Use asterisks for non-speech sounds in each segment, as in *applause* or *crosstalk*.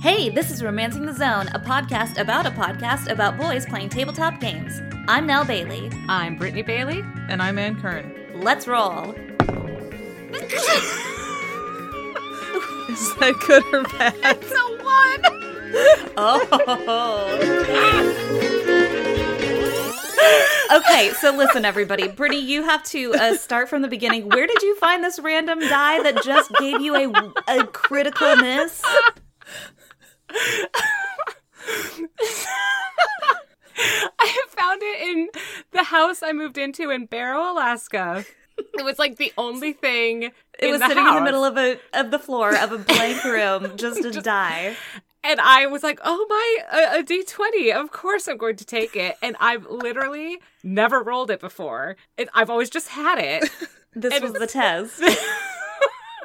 Hey, this is Romancing the Zone, a podcast about a podcast about boys playing tabletop games. I'm Nell Bailey. I'm Brittany Bailey. And I'm Ann Kern. Let's roll. Is that good or bad? *laughs* It's a one. Oh. okay, so listen, everybody. Brittany, you have to uh, start from the beginning. Where did you find this random die that just gave you a, a critical miss? *laughs* I found it in the house I moved into in Barrow, Alaska. It was like the only thing. It was sitting in the middle of a of the floor of a blank *laughs* room, just a die. And I was like, oh my, a, a d20. Of course I'm going to take it. And I've literally never rolled it before. It, I've always just had it. *laughs* This was- the test.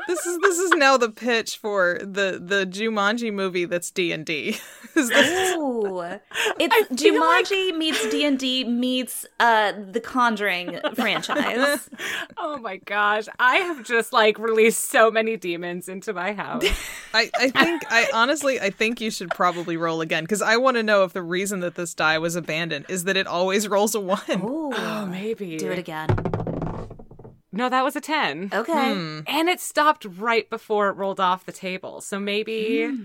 This is this is now the pitch for the the Jumanji movie that's D and D. *laughs* Ooh, *laughs* it's feel like- Jumanji meets D and D meets uh the Conjuring *laughs* franchise. oh my gosh. I have just like released so many demons into my house. I I think I honestly I think you should probably roll again because I want to know if the reason that this die was abandoned is that it always rolls a one. Ooh, Oh, maybe. do it again. No, that was a 10. Okay, hmm. And it stopped right before it rolled off the table. So maybe hmm.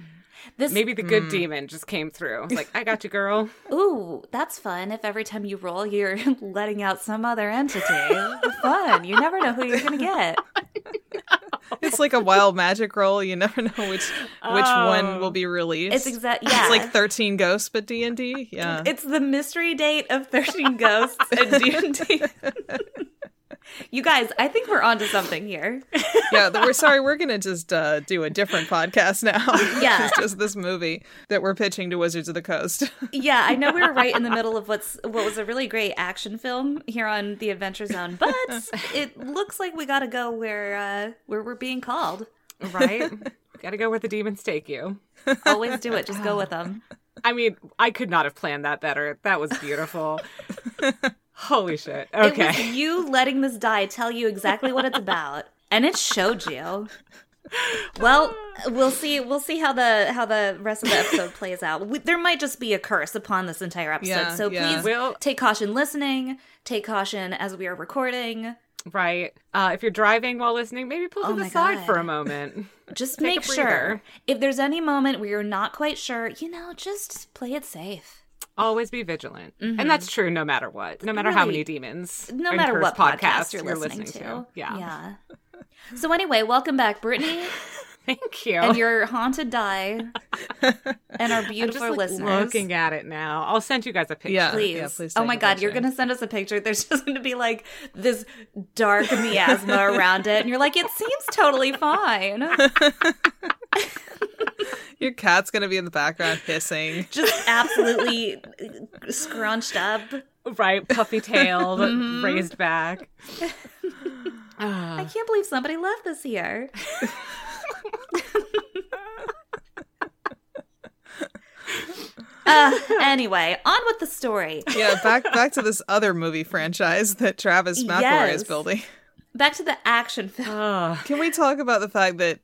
this maybe the good hmm. demon just came through. Like, I got you, girl. *laughs* Ooh, that's fun. If every time you roll, you're *laughs* letting out some other entity. fun. You never know who you're gonna get. *laughs* It's like a wild magic roll. You never know which which Oh. one will be released. It's exact. Yeah, It's like thirteen ghosts, but D and D. Yeah. It's the mystery date of Thirteen Ghosts and D&D. You guys, I think we're onto something here. *laughs* yeah. We're sorry. We're gonna just uh, do a different podcast now. *laughs* Yeah. it's just this movie that we're pitching to Wizards of the Coast. *laughs* Yeah, I know we were right in the middle of what's what was a really great action film here on the Adventure Zone, but it looks like we got to go where uh, where we're being called. Right? Gotta go where the demons take you. Always do it. Just go with them. I mean, I could not have planned that better. That was beautiful. Holy shit. It was Okay. you letting this die tell you exactly what it's *laughs* about, and it showed you. Well, we'll see. We'll see how the how the rest of the episode plays out. We, there might just be a curse upon this entire episode, Yeah, so yeah. please We'll- take caution listening. Take caution as we are recording. Right. Uh, if you're driving while listening, maybe pull to Oh the side God. for a moment. *laughs* Just make sure if there's any moment where you're not quite sure, you know, just play it safe. Always be vigilant. And that's true no matter what. No matter how Mm-hmm. Many demons. No matter what podcast podcasts you're listening, to. Yeah. Yeah. So anyway, welcome back, Brittany, *laughs* Thank you. and your haunted die, *laughs* and our I'm beautiful just like, listeners. looking at it now. I'll send you guys a picture. Yeah. please. yeah, please oh my a god, you're gonna send us a picture. *laughs* There's just gonna be like this dark miasma around it, and you're like, it seems totally fine. Your cat's gonna be in the background hissing. Just absolutely scrunched up. Right. Puffy tailed, Mm-hmm. raised back. I can't believe somebody left this here. uh, anyway, on with the story. Yeah, back back to this other movie franchise that Travis McElroy Yes. is building. Back to the action film. Ugh. Can we talk about the fact that,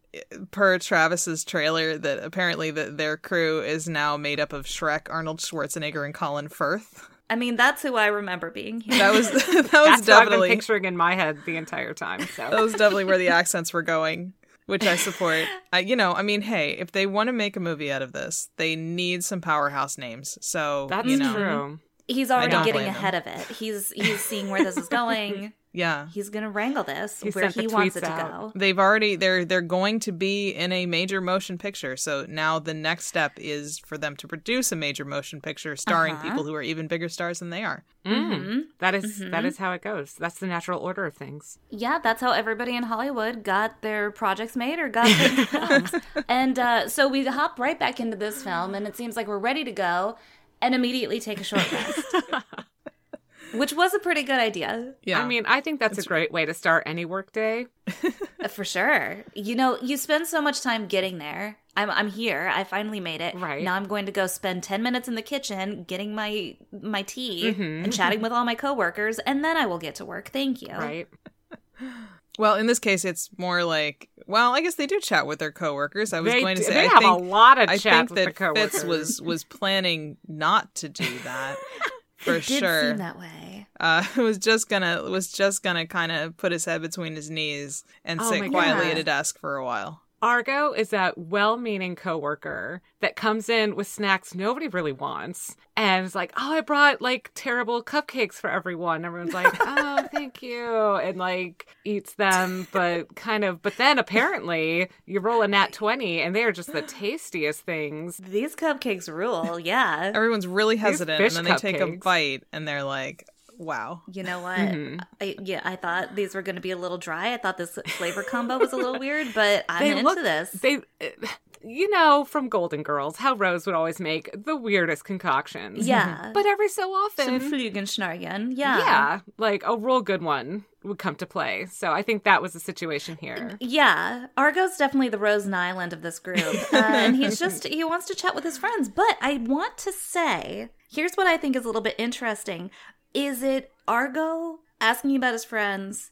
per Travis's trailer, that apparently that their crew is now made up of Shrek, Arnold Schwarzenegger, and Colin Firth? I mean, that's who I remember being here. That was *laughs* that was That's what I've been definitely picturing in my head the entire time. So that was definitely where the accents were going, which I support. I, you know, I mean, hey, if they want to make a movie out of this, they need some powerhouse names. So that's you know, true. He's already getting blame him. ahead of it. He's he's seeing where this is going. *laughs* yeah, He's gonna wrangle this He where he wants tweets it to out. go. they've already they're they're going to be in a major motion picture. So now the next step is for them to produce a major motion picture starring Uh-huh. people who are even bigger stars than they are. Mm. That is- Mm-hmm. that is how it goes. That's the natural order of things. Yeah, that's how everybody in Hollywood got their projects made or got their *laughs* films. And uh, so we hop right back into this film, and it seems like we're ready to go and immediately take a short rest. *laughs* Which was a pretty good idea, Yeah, I mean, I think that's a great way to start any workday. *laughs* uh, for sure. You know, you spend so much time getting there. I'm I'm here. I finally made it. Right. now, I'm going to go spend ten minutes in the kitchen getting my my tea Mm-hmm. and chatting *laughs* with all my coworkers, and then I will get to work. Thank you. Right. Well, in this case, it's more like, well, I guess they do chat with their coworkers. I was They, going to do- say, they I have think, a lot of I chats think with the that coworkers. Fitz was was planning not to do that *laughs* for Did sure. seem that way. uh, *laughs* was just gonna was just gonna kind of put his head between his knees and Oh sit quietly God. at a desk for a while. Argo is that well-meaning coworker that comes in with snacks nobody really wants and is like, "Oh, I brought like terrible cupcakes for everyone." Everyone's like, *laughs* "Oh, thank you," and like eats them, but kind of. But then apparently you roll a nat twenty, and they are just the tastiest things. These cupcakes rule. Yeah. Everyone's really hesitant, and then they take a bite, and they're like, "Wow." You know what? Mhm. I, yeah, I thought these were going to be a little dry. I thought this flavor combo was a little weird, but I'm They into look- this. They. You know, from Golden Girls, how Rose would always make the weirdest concoctions. yeah. But every so some often, Flügenschnargen. Yeah. yeah, like a real good one would come to play. So I think that was the situation here. Yeah, Argo's definitely the Rose Nylund of this group. Uh, *laughs* and he's just, he wants to chat with his friends. But I want to say, here's what I think is a little bit interesting. Is it Argo asking about his friends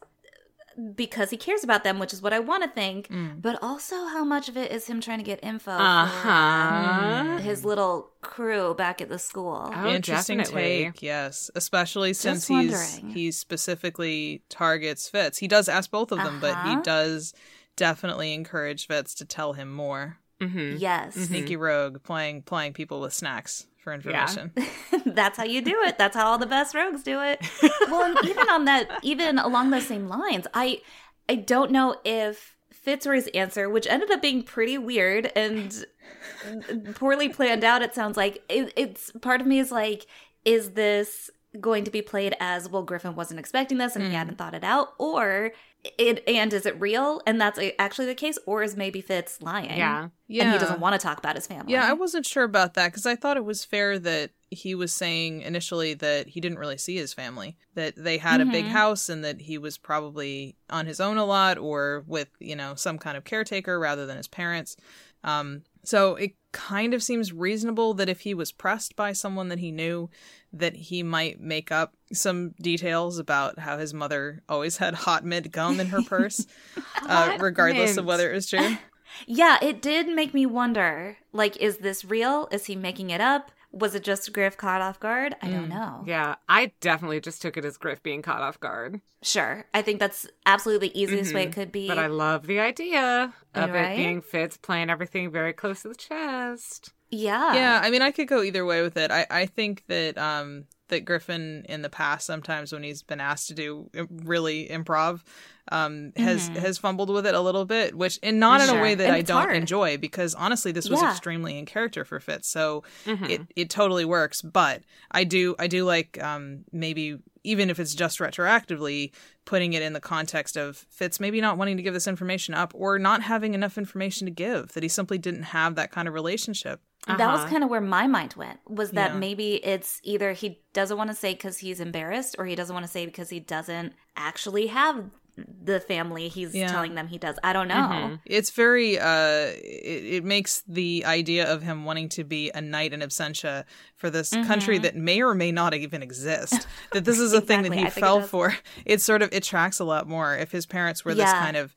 because he cares about them, which is what I want to think, but also how much of it is him trying to get info Uh for huh. his little crew back at the school? Oh, Interesting definitely. take, yes. Especially since he's he specifically targets Fitz. He does ask both of them, but he Uh-huh. does definitely encourage Fitz to tell him more. Hmm Yes. Sneaky rogue, playing playing people with snacks for information. *laughs* That's how you do it. That's how all the best rogues do it. *laughs* Well, and even on that, even along those same lines, I, I don't know if Fitzroy's answer, which ended up being pretty weird and poorly planned out, it sounds like it, it's part of me is like, is this going to be played as well? Griffin wasn't expecting this and he hadn't thought it out, or it and is it real and that's actually the case, or is maybe Fitz lying? Yeah. yeah and he doesn't want to talk about his family. Yeah, I wasn't sure about that because I thought it was fair that he was saying initially that he didn't really see his family, that they had a big Mhm. house and that he was probably on his own a lot or with, you know, some kind of caretaker rather than his parents. Um, so it kind of seems reasonable that if he was pressed by someone that he knew, that he might make up some details about how his mother always had hot mint gum in her purse, *laughs* uh, regardless of whether it was true. *laughs* Yeah, it did make me wonder like, is this real? Is he making it up? Was it just Griff caught off guard? I don't know. Yeah, I definitely just took it as Griff being caught off guard. Sure. I think that's absolutely the easiest way it could be. But I love the idea of Right? it being Fitz playing everything very close to the chest. yeah. yeah i mean i could go either way with it i i think that um that griffin in the past sometimes when he's been asked to do really improv um has has fumbled with it a little bit which and not in Mm-hmm. A way that And i don't hard. enjoy because honestly this was Yeah. extremely in character for fitz so Mhm. it it totally works but i do i do like um maybe even if it's just retroactively putting it in the context of fitz maybe not wanting to give this information up or not having enough information to give that he simply didn't have that kind of relationship That was Uh-huh. kind of where my mind went. Was that Yeah. maybe it's either he doesn't want to say because he's embarrassed, or he doesn't want to say because he doesn't actually have the family he's Yeah. telling them he does. I don't know. Mhm. It's very uh it, it makes the idea of him wanting to be a knight in absentia for this country that may or may not even exist. that this is a *laughs* thing that he I think it fell for. It sort of it tracks a lot more if his parents were this kind of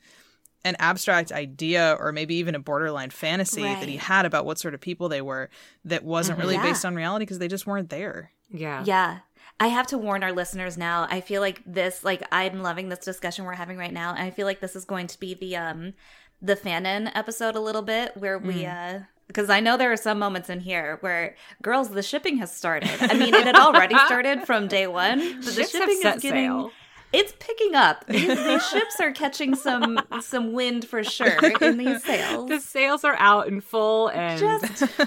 an abstract idea or maybe even a borderline fantasy that he had about what sort of people they were that wasn't really Yeah. based on reality because they just weren't there. Yeah. Yeah. I have to warn our listeners now. I feel like this like I'm loving this discussion we're having right now and I feel like this is going to be the um the fanon episode a little bit where we uh because I know there are some moments in here where girls the shipping has started. I mean it had already *laughs* started from day 1, but the Ships have shipping set is getting sail. It's picking up. *laughs* These, these ships are catching some some wind for sure in these *laughs* sails. The sails are out in full and Just *laughs*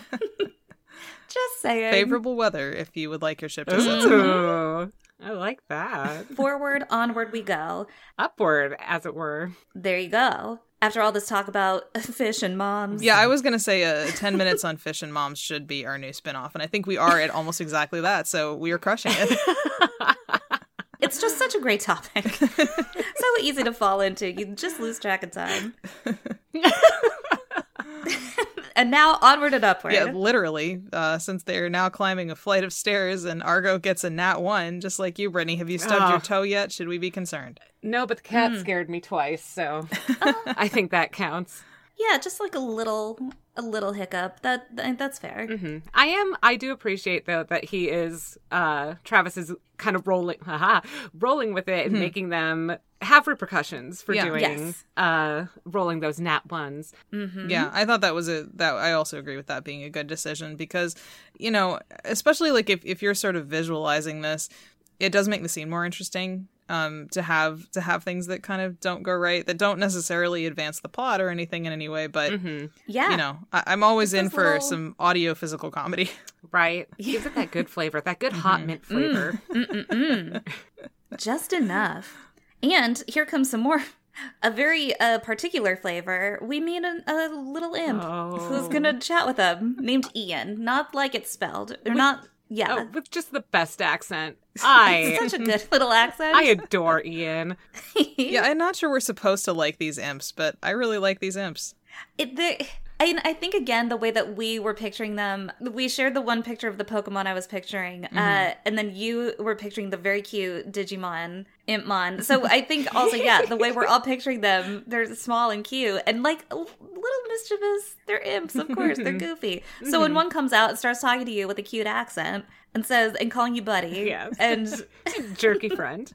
just saying. Favorable weather if you would like your ship to set sail. I like that. Forward, onward we go. Upward, as it were. There you go. After all this talk about fish and moms. Yeah, I was gonna say uh, ten minutes on Fish and Moms should be our new spin-off, and I think we are at almost exactly that. So we are crushing it. It's just such a great topic. *laughs* so easy to fall into. You just lose track of time. *laughs* And now onward and upward. Yeah, literally. Uh, since they're now climbing a flight of stairs, and Argo gets a nat one, just like you, Brittany. Have you stubbed your Oh. toe yet? Should we be concerned? No, but the cat scared me twice, so *laughs* I think that counts. Yeah, just like a little a little hiccup. That, that that's fair. hmm I am. I do appreciate though that he is. uh Travis is kind of rolling, *laughs* haha, rolling with it and making them have repercussions for Yeah. doing Yes. uh rolling those nat ones. Mm-hmm. Yeah, I thought that was a that I also agree with that being a good decision because you know, especially like if if you're sort of visualizing this, it does make the scene more interesting. Um, to have to have things that kind of don't go right, that don't necessarily advance the plot or anything in any way, but hmm Yeah. you know, I, I'm always in for little- some audio physical comedy. *laughs* Right? Gives it that good flavor, that good hot mint flavor. Mm-mm-mm. *laughs* *laughs* Just enough. And here comes some more. A very uh, particular flavor. We meet a, a little imp who's Oh. gonna chat with them, named Ian. Not like it's spelled. They're not. Yeah, Oh, with just the best accent. *laughs* I such a good little accent. I adore Ian. *laughs* yeah, I'm not sure we're supposed to like these imps, but I really like these imps. It, they, and I think again the way that we were picturing them, we shared the one picture of the Pokemon I was picturing, uh, and then you were picturing the very cute Digimon Impmon. So I think also yeah, the way we're *laughs* all picturing them, they're small and cute, and like a little mischievous. They're imps, of course. They're *laughs* goofy. So when one comes out and starts talking to you with a cute accent and says and calling you buddy, *laughs* Yes. and *laughs* Jerky friend.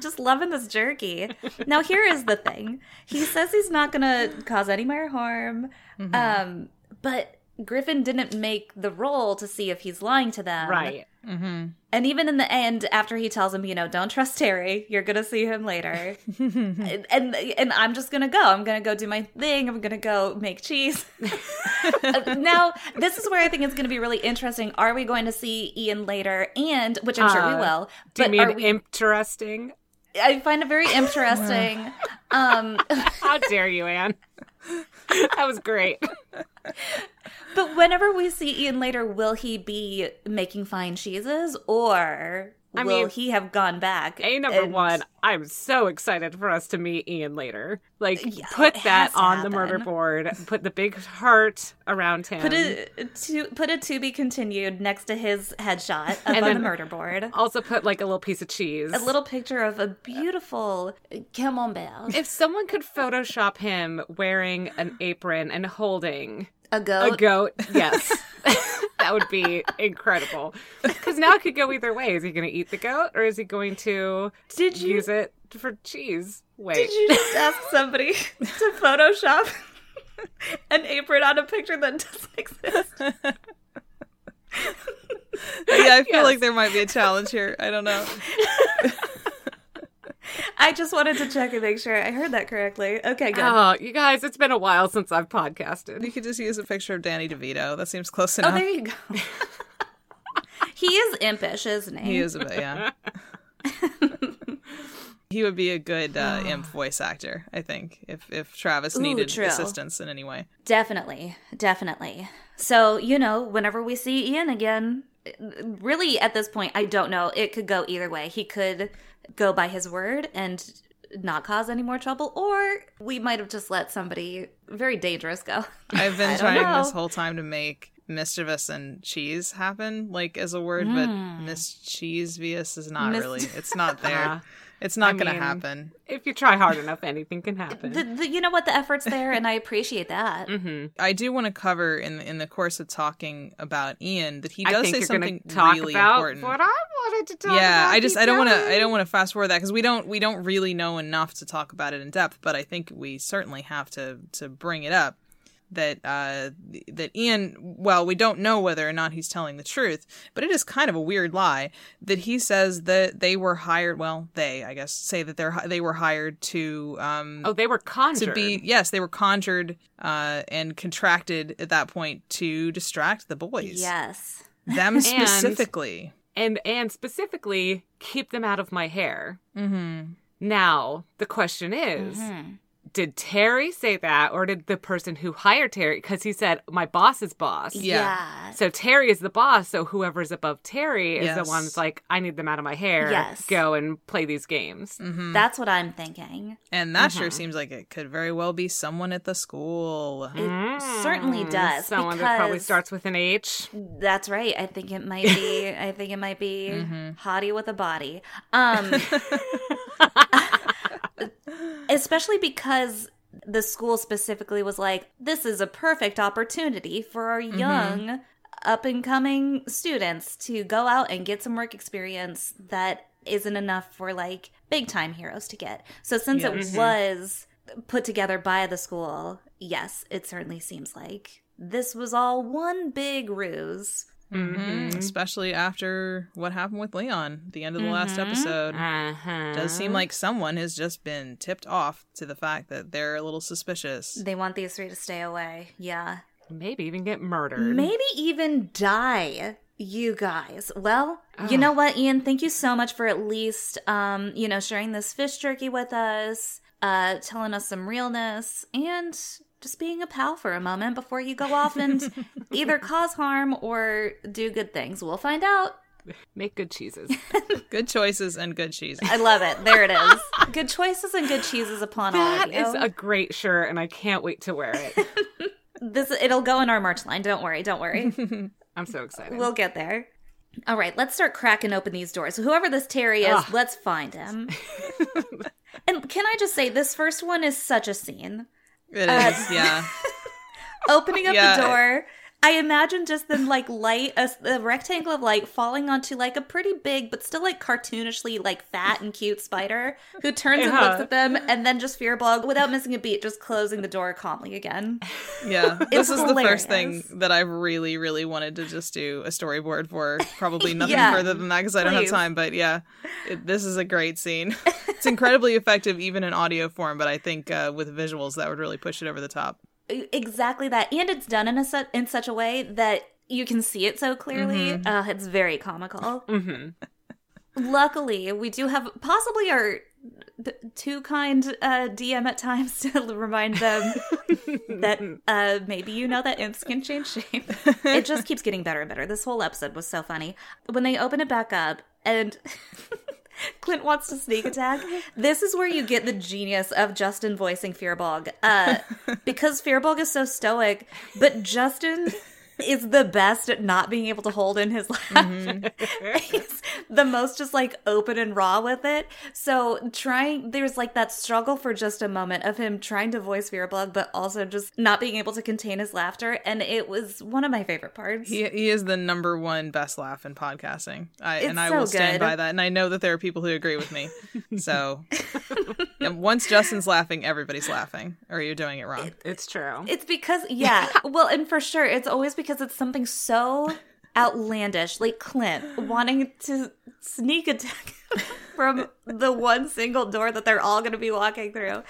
just loving this jerky. Now here is the thing. He says he's not gonna cause any more harm. Um, but Griffin didn't make the roll to see if he's lying to them. Right. Mm-hmm. And even in the end, after he tells him, you know, don't trust Terry, you're gonna see him later. and, *laughs* and and I'm just gonna go. I'm gonna go do my thing. I'm gonna go make cheese. Uh, *laughs* now, this is where I think it's gonna be really interesting. Are we going to see Ian later? And which I'm sure we Uh, will. Do you mean we interesting? I find it very interesting. *laughs* um, How dare you, Anne? That was great. but whenever we see Ian later, will he be making fine cheeses or I will mean, he have gone back? A number and- one, I'm so excited for us to meet Ian later. Like, Yeah, put that on the murder board. Put the big heart around *laughs* him. Put a to put a to be continued next to his headshot up *laughs* And on the murder board. also put like a little piece of cheese. A little picture of a beautiful camembert, If someone could Photoshop him wearing an apron and holding a goat. a goat, yes, *laughs* that would be incredible. Because now it could go either way. Is he going to eat the goat or is he going to Did you use it for cheese? Wait. did you just ask somebody *laughs* to Photoshop an apron on a picture that doesn't exist? *laughs* Yeah, I feel Yes. like there might be a challenge here. I don't know. I just wanted to check and make sure I heard that correctly. Okay, good. Oh, you guys, it's been a while since I've podcasted. You could just use a picture of Danny DeVito. That seems close enough. Oh, there you go. *laughs* he is impish, isn't he? he is a bit, yeah. *laughs* he would be a good uh, *sighs* imp voice actor, I think, if if Travis Ooh, needed true. assistance in any way. Definitely, definitely. So, you know, whenever we see Ian again, really at this point, I don't know. It could go either way. He could go by his word and not cause any more trouble, or we might have just let somebody very dangerous go. *laughs* I've been trying know. this whole time to make mischievous and cheese happen, like as a word, but hmm. mischievous is not Mis- really. It's not *laughs* there. Ah. Yeah. It's not I going to happen. If you try hard enough, anything can happen. The, the, you know what? The effort's there, and I appreciate that. *laughs* hmm I do want to cover in in the course of talking about Ian that he I does think say you're something talk really about important. what I wanted to talk yeah, about. I just I don't want to. I don't want to fast forward that because we don't we don't really know enough to talk about it in depth, but I think we certainly have to to bring it up that uh that Ian well we don't know whether or not he's telling the truth but it is kind of a weird lie that he says that they were hired well they I guess say that they're they were hired to um Oh, they were conjured. to be yes they were conjured uh and contracted at that point to distract the boys Yes. them *laughs* specifically and and specifically keep them out of my hair. Mm-hmm. Now the question is, Mhm. Did Terry say that or did the person who hired Terry? Because he said, my boss is boss. Yeah. So Terry is the boss. So whoever's above Terry is Yes. the one that's like, I need them out of my hair. Yes. Go and play these games. Mm-hmm. That's what I'm thinking. And that Mm-hmm. sure seems like it could very well be someone at the school. It certainly does. Mm, Someone that probably starts with an H. That's right. I think it might be. I think it might be Mm-hmm. hottie with a body. Um, *laughs* *laughs* especially because the school specifically was like, "This is a perfect opportunity for our Mm-hmm. young, up and coming students to go out and get some work experience that isn't enough for like big time heroes to get." So since Yes. it was put together by the school, yes, it certainly seems like this was all one big ruse. Mhm. Especially after what happened with Leon at the end of the last episode. Uh-huh. Does seem like someone has just been tipped off to the fact that they're a little suspicious. They want these three to stay away. Yeah. Maybe even get murdered. Maybe even die. You guys. Well, you know what, Ian? Thank you so much for at least, um, you know, sharing this fish jerky with us, uh, telling us some realness, and just being a pal for a moment before you go off and *laughs* either cause harm or do good things. We'll find out. Make good cheeses. *laughs* Good choices and good cheeses. I love it. There it is. Good choices and good cheeses upon all that of you. is a great shirt, and I can't wait to wear it. *laughs* this it'll go in our merch line. Don't worry. Don't worry. I'm so excited. We'll get there. All right, let's start cracking open these doors. Whoever this Terry is, Ugh. let's find him. and can I just say, this first one is such a scene. It Uh, yeah. *laughs* Opening up Yeah. the door, I imagine just the like light, a, a rectangle of light falling onto like a pretty big, but still like cartoonishly like fat and cute spider who turns and looks at them, and then just Firbolg, without missing a beat, just closing the door calmly again. Yeah. *laughs* This is the first thing that I really, really wanted to just do a storyboard for. Probably *laughs* nothing Yeah. further than that because I don't have time. But yeah, it, this is a great scene. *laughs* it's incredibly effective even in audio form, but I think uh, with visuals that would really push it over the top. Exactly that and it's done in a su- in such a way that you can see it so clearly. Uh, it's very comical. Hmm luckily we do have possibly our too kind uh, dm at times *laughs* to remind them *laughs* that uh, maybe you know that imps can change shape. It just keeps getting better and better. This whole episode was so funny. When they open it back up and *laughs* *laughs* Clint wants to sneak attack. This is where you get the genius of Justin voicing Firbolg. Uh, *laughs* because Firbolg is so stoic, but Justin is the best at not being able to hold in his laugh. Mm-hmm. *laughs* He's the most just like open and raw with it. So trying, there's like that struggle for just a moment of him trying to voice Firbolg, but also just not being able to contain his laughter. And it was one of my favorite parts. He, he is the number one best laugh in podcasting. I, and I so will stand good. by that. And I know that there are people who agree with me. So *laughs* and once Justin's laughing, everybody's laughing, or you're doing it wrong. It's true. It's because *laughs* yeah, well, and for sure, it's always because it's something so outlandish, like Clint wanting to sneak attack *laughs* from the one single door that they're all going to be walking through.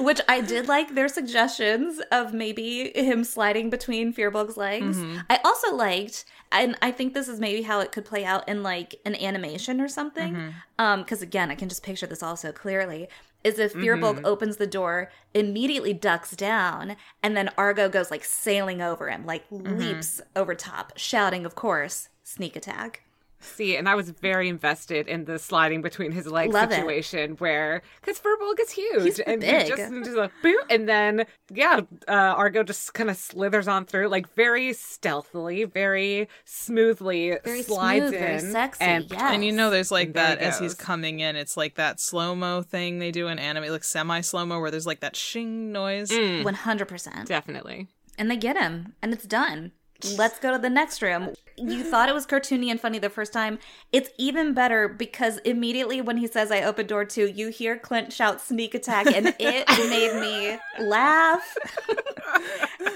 Which I did like their suggestions of maybe him sliding between Firbolg's legs. I also liked, and I think this is maybe how it could play out in like an animation or something. Um, because again, I can just picture this all so clearly. Is if Firbolg mm-hmm. opens the door, immediately ducks down, and then Argo goes like sailing over him, like mm-hmm. leaps over top, shouting, of course, sneak attack. See, and I was very invested in the sliding between his legs Love it. situation where, because Firbolg is huge. He's and he big. just, just like, boop, and then, yeah, uh, Argo just kind of slithers on through, like very stealthily, very smoothly Very slides smooth, in. very sexy, And, yes. And you know, there's like And that it as he's coming in. It's like that slow mo thing they do in anime, like semi slow mo, where there's like that shing noise. Mm. One hundred percent. Definitely. And they get him, and it's done. Let's go to the next room. You thought it was cartoony and funny the first time. It's even better because immediately when he says, I open door two, you hear Clint shout sneak attack, and it *laughs* made me laugh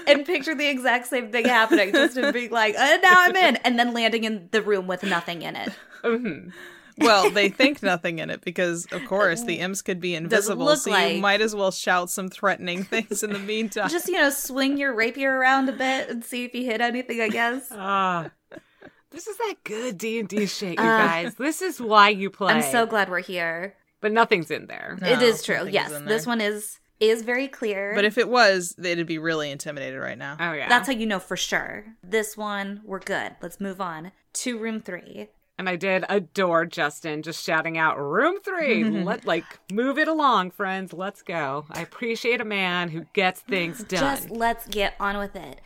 and picture the exact same thing happening. Just to be like, uh, now I'm in, and then landing in the room with nothing in it. Mhm. Well, they *laughs* think nothing in it because, of course, the imps could be invisible. look So like- you might as well shout some threatening things in the meantime. Just, you know, swing your rapier around a bit and see if you hit anything, I guess. *laughs* Ah. This is that good D and D shit, you Uh, guys. This is why you play. I'm so glad we're here. but nothing's in there. No, it is true. Yes, in this one is is very clear. But if it was, they'd be really intimidated right now. Oh yeah. That's how you know for sure. This one, we're good. Let's move on to room three. And I did adore Justin just shouting out room 3. *laughs* Let like move it along, friends. Let's go. I appreciate a man who gets things done. Just let's get on with it.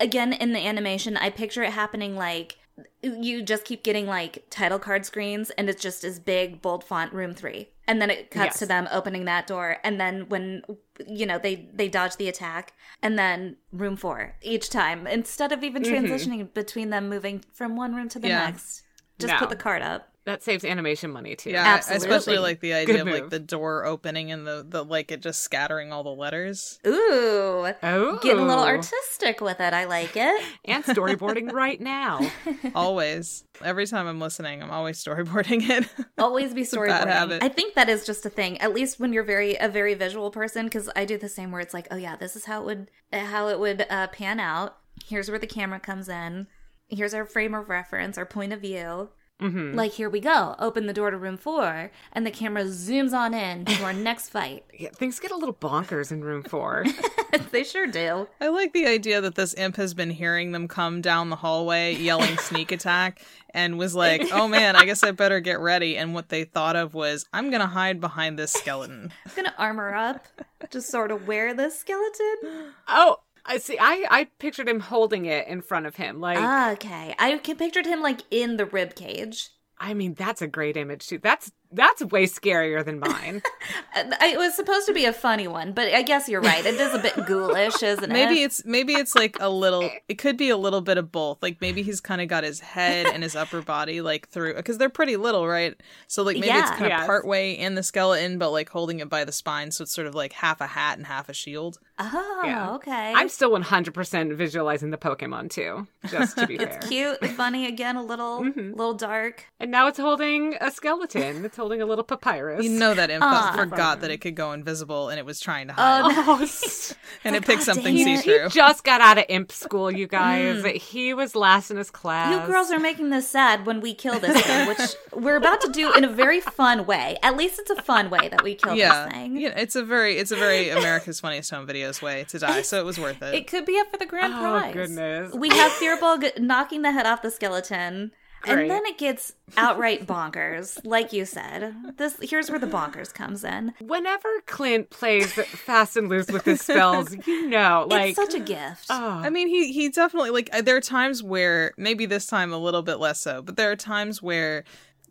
Again, in the animation, I picture it happening like you just keep getting like title card screens and it's just as big bold font room 3 and then it cuts Yes. to them opening that door and then when you know they they dodge the attack and then room 4 each time instead of even mm-hmm. transitioning between them moving from one room to the Yeah. next just No. put the card up that saves animation money too. Yeah, I- I Absolutely. especially like the idea Good of like the door opening and the, the like it just scattering all the letters. ooh Oh. getting a little artistic with it i like it *laughs* And storyboarding right now. *laughs* always. Every time I'm listening, I'm always storyboarding it. *laughs* always be a bad storyboarding. habit. I think that is just a thing. At least when you're very a very visual person, because I do the same. Where it's like, oh yeah, this is how it would how it would uh, pan out. Here's where the camera comes in. Here's our frame of reference, our point of view. hmm Like here we go. Open the door to room four, and the camera zooms on in to our *laughs* next fight. Yeah, things get a little bonkers in room four. *laughs* they sure do. I like the idea that this imp has been hearing them come down the hallway yelling *laughs* sneak attack and was like, oh man, I guess I better get ready. And what they thought of was, I'm going to hide behind this skeleton. I'm gonna armor up, just sort of wear this skeleton. oh, I see. I, I pictured him holding it in front of him. Like, Ah, okay, I pictured him like in the rib cage. I mean, that's a great image too. That's that's way scarier than mine. *laughs* It was supposed to be a funny one, but I guess you're right. It is a bit *laughs* ghoulish, isn't Maybe it? it's maybe it's like a little it could be a little bit of both like maybe he's kind of got his head and his upper body like through because they're pretty little right so like maybe it's kind of Yes. part way in the skeleton but like holding it by the spine so it's sort of like half a hat and half a shield Oh, Yeah. okay. I'm still 100% visualizing the Pokemon too, just to be *laughs* fair. it's cute, funny again, a little, Mhm. little dark. And now it's holding a skeleton. It's holding a little papyrus. you know that *laughs* imp Ah. forgot that it could go invisible and it was trying to hide Oh, no. Oh, s- *laughs* and it God picked something see through he just got out of imp school, you guys. He was last in his class. You girls are making this sad when we kill this thing, which we're about to do in a very fun way. At least it's a fun way that we kill yeah this thing. yeah it's a very it's a very america's funniest home videos way to die so it was worth it, *laughs* It could be up for the grand Oh, prize. goodness. We have Firbolg knocking the head off the skeleton. Great. And then it gets outright bonkers, like you said. This here's where the bonkers comes in. Whenever Clint plays fast and loose with his spells, *laughs* you know, like it's such a gift. oh, I mean, he he definitely like. uh, There are times where maybe this time a little bit less so, but there are times where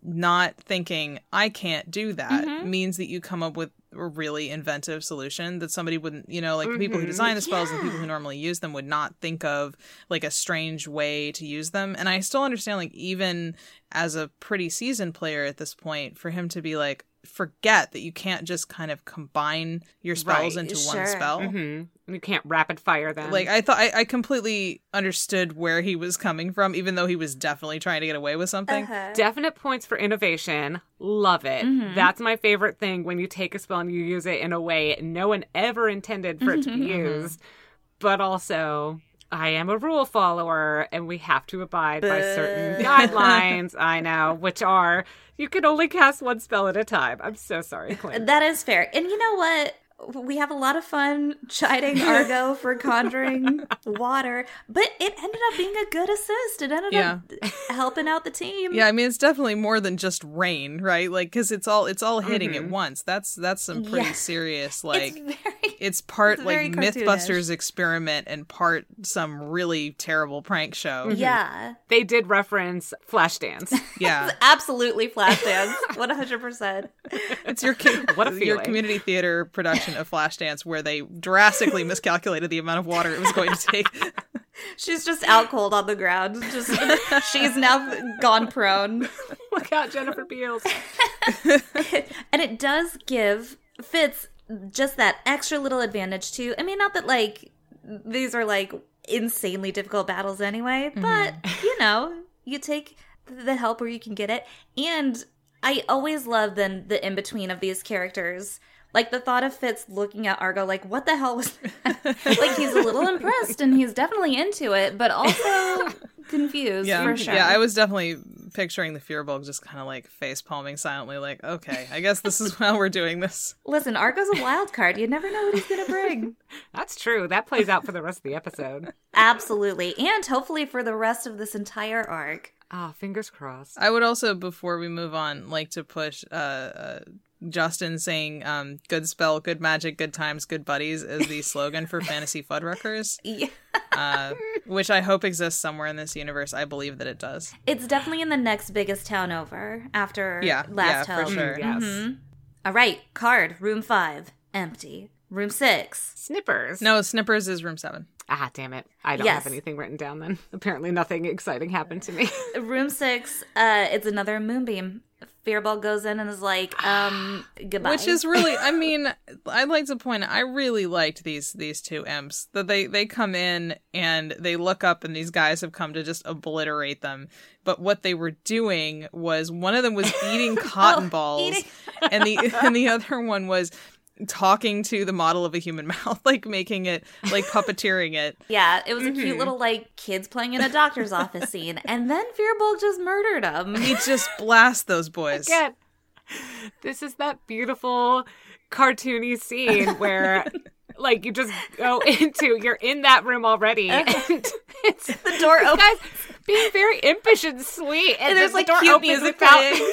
not thinking I can't do that means that you come up with a really inventive solution that somebody wouldn't, you know, like the people who Mhm. design the spells and people who normally use them would not think of like a strange way to use them. And I still understand, like even as a pretty seasoned player at this point, for him to be like forget that you can't just kind of combine your spells Right. into Sure. one spell. mhm. You can't rapid fire them. Like I thought, I, I completely understood where he was coming from, even though he was definitely trying to get away with something. Uh-huh. Definite points for innovation. Love it. Mhm. That's my favorite thing when you take a spell and you use it in a way no one ever intended for it to be used. But also, I am a rule follower and we have to abide by certain guidelines. *laughs* I know, which are you can only cast one spell at a time. I'm so sorry, Clint. That is fair. And you know what? We have a lot of fun chiding Argo for conjuring *laughs* water, but it ended up being a good assist. It ended up helping out the team. Yeah, I mean it's definitely more than just rain, right? Like because it's all it's all hitting at Mhm. once. That's that's some pretty Yeah. serious like. it's very It's part it's like very. MythBusters experiment and part some really terrible prank show. yeah, They did reference Flashdance. *laughs* Yeah, absolutely Flashdance, one hundred percent. it's your co- What a your community theater production of Flashdance where they drastically miscalculated the amount of water it was going to take. *laughs* She's just out cold on the ground. Just *laughs* she's now gone prone, *laughs* Look out, Jennifer Beals. and it does give Fitz just that extra little advantage too. I mean, not that like these are like insanely difficult battles anyway, mm-hmm. but you know, you take the help where you can get it. And I always love then the in between of these characters. Like the thought of Fitz looking at Argo, like, what the hell was that? *laughs* like he's a little impressed and he's definitely into it, but also *laughs* confused Yeah, for sure. yeah. I was definitely picturing the Firbolg just kind of like face palming silently, like, okay, I guess this is *laughs* how we're doing this. Listen, Argo's a wild card. You never know what he's gonna bring. That's true. That plays out for the rest of the episode. Absolutely, and hopefully for the rest of this entire arc. Ah, fingers crossed. I would also, before we move on, like to push uh, uh Justin saying um, "good spell, good magic, good times, good buddies" is the *laughs* slogan for Fantasy Fuddruckers, Yeah. uh, which I hope exists somewhere in this universe. I believe that it does. It's definitely in the next biggest town over after Yeah, Last yeah, for Hope. sure. Yes. Mhm. All right, card room five empty. Room six. Snippers. No, Snippers is room seven. Ah, damn it. I don't Yes. have anything written down then. *laughs* Apparently nothing exciting happened to me. Room six. Uh, it's another moonbeam. Firbolg goes in and is like, *sighs* um, goodbye. Which is really, I *laughs* mean, I'd like to point. out, I really liked these these two imps that they they come in and they look up and these guys have come to just obliterate them. But what they were doing was one of them was eating *laughs* cotton balls, eating- and the *laughs* and the other one was talking to the model of a human *laughs* mouth, like making it like puppeteering it. *laughs* Yeah, it was a Mm-hmm. cute little like kids playing in a doctor's office scene, and then Firbolg just murdered him. *laughs* He just blast those boys. Again, this is that beautiful cartoony scene where like you just go into you're in that room already and it's The door this opens. guy's being very impish and sweet and, And there's then like the door cute opens music without- playing.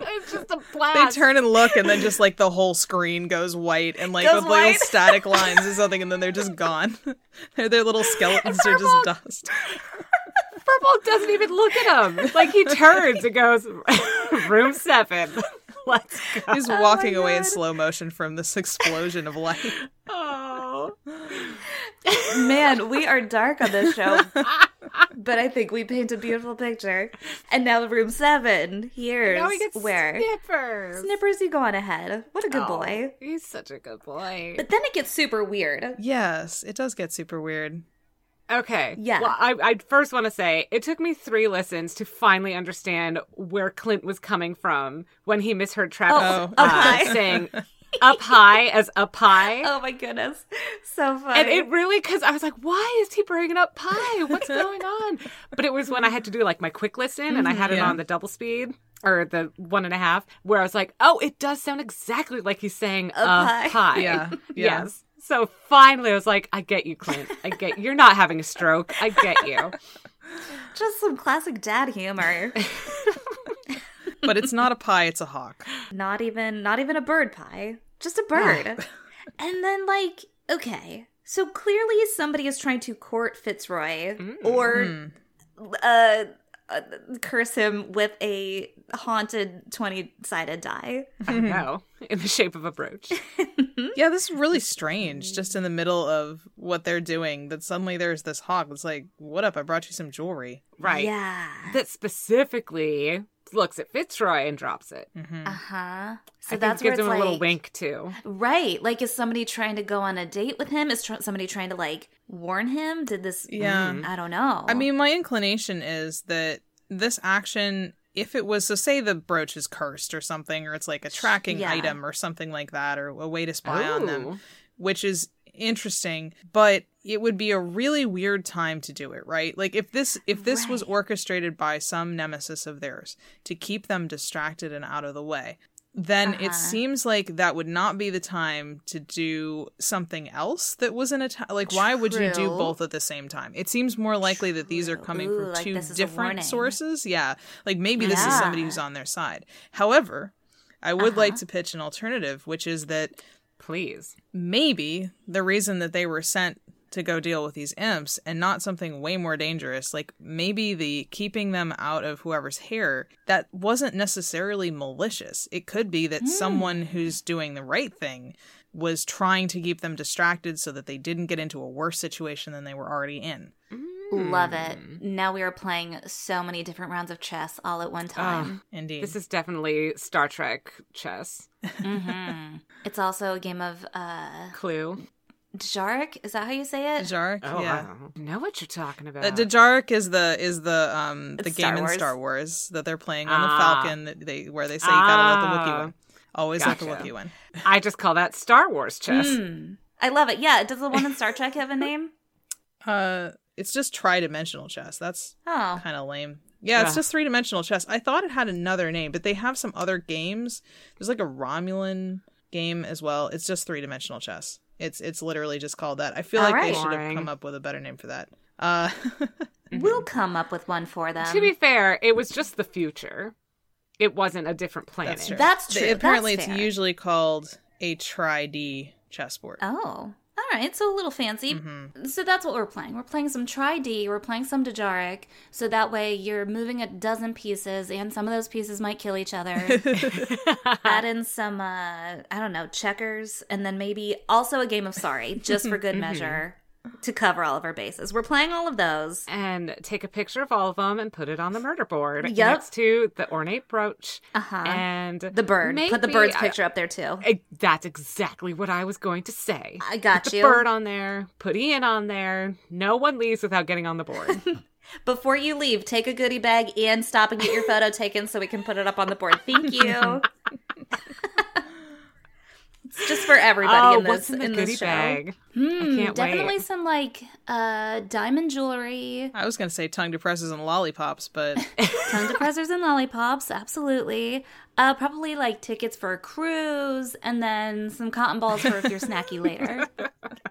It's just a blast. They turn and look, and then just like the whole screen goes white, and like Goes with little static lines or something, and then they're just gone. *laughs* their their little skeletons are just dust. *laughs* Purple doesn't even look at him like he turns and goes *laughs* room seven let's go He's walking oh away in slow motion from this explosion of light. oh Man, we are dark on this show, but I think we paint a beautiful picture. And now room seven. Here's now we get where snippers Snippers, you go on ahead. What a good Oh, boy. he's such a good boy But then it gets super weird. Yes, it does get super weird. Okay. Yeah. Well, I, I first want to say it took me three listens to finally understand where Clint was coming from when he misheard Travis Oh. uh, Up high. saying *laughs* *laughs* up high as up high. Oh my goodness. So funny. And it really, because I was like, why is he bringing up pie? What's going on? *laughs* But it was when I had to do like my quick listen and I had it mm-hmm. on the double speed or the one and a half, where I was like, oh, it does sound exactly like he's saying A a pie. pie. Yeah, *laughs* yeah. Yes. So finally, I was like, I get you, Clint. I get you're not having a stroke. I get you. Just some classic dad humor. But it's not a pie, it's a hawk. not even not even a bird pie. Just a bird. and then like, okay. So clearly somebody is trying to court Fitzroy or uh, uh curse him with a haunted 20-sided die. I don't know. In the shape of a brooch. *laughs* Yeah, this is really strange. Just in the middle of what they're doing, that suddenly there's this hawk that's like, "What up? I brought you some jewelry." Right. Yeah. That specifically looks at Fitzroy and drops it. Uh-huh. So I that's think where gives it's him a little like- wink too. Right. Like, is somebody trying to go on a date with him? Is tr- somebody trying to, like, warn him? Did this. Yeah. I don't know. I mean, my inclination is that this action, if it was, so say the brooch is cursed or something, or it's like a tracking Yeah. item or something like that, or a way to spy on them, which is interesting, but it would be a really weird time to do it, right? Like if this if this was orchestrated by some nemesis of theirs to keep them distracted and out of the way, then Uh-huh. it seems like that would not be the time to do something else that was an attack. Like, why would you do both at the same time? It seems more likely that these are coming Ooh, from like two different sources. Yeah, like maybe this is somebody who's on their side. However, I would like Uh-huh. to pitch an alternative, which is that Please. maybe the reason that they were sent to go deal with these imps and not something way more dangerous like maybe the keeping them out of whoever's hair that wasn't necessarily malicious it could be that hmm. someone who's doing the right thing was trying to keep them distracted so that they didn't get into a worse situation than they were already in mm. Love it. Hmm. Now we are playing so many different rounds of chess all at one ah, time. indeed This is definitely Star Trek chess. Hmm It's also a game of uh Clue. Djark. Is that how you say it? Jark, Oh, yeah I don't know what you're talking about. Uh, Dejarik is the is the um the It's game Star in Wars. Star Wars that they're playing on the Ah. Falcon that they where they say you gotta let the Wookiee Ah. win. Always let the Gotcha. Wookiee win. I just call that Star Wars chess. Hmm. I love it. Yeah. Does the one in Star Trek have a name? *laughs* Uh, it's just tri-dimensional chess. That's Oh. kind of lame. Yeah, it's Ugh. just three dimensional chess. I thought it had another name, but they have some other games. There's like a Romulan game as well. It's just three dimensional chess. It's it's literally just called that. I feel All like they should have come up with a better name for that. Uh, *laughs* We'll come up with one for them. to be fair, it was just the future. It wasn't a different planet. that's true. That's true. Apparently, That's it's fair. usually called a tri D chessboard. Oh, all right. So a little fancy. Mm-hmm. So that's what we're playing. We're playing some Tri D. We're playing some Dejarik. So that way you're moving a dozen pieces, and some of those pieces might kill each other. *laughs* Add in some, uh, I don't know, checkers, and then maybe also a game of Sorry, just for Mm-hmm. good measure, to cover all of our bases. We're playing all of those. and take a picture of all of them and put it on the murder board Yep. next to the ornate brooch Uh-huh. and The bird. Put the maybe- bird's picture up there too. I- that's exactly what I was going to say. I got Put the you. bird on there, put Ian on there. No one leaves without getting on the board. *laughs* *laughs* Before you leave, take a goodie bag and stop and get your photo taken so we can put it up on the board. Thank you. *laughs* it's just for everybody oh, in this what's in the in goodie this show. bag? Hmm, can't definitely wait. some like uh diamond jewelry, I was gonna say tongue depressors and lollipops, but *laughs* tongue depressors and lollipops, absolutely. Uh probably like tickets for a cruise and then some cotton balls for if you're snacky *laughs* later.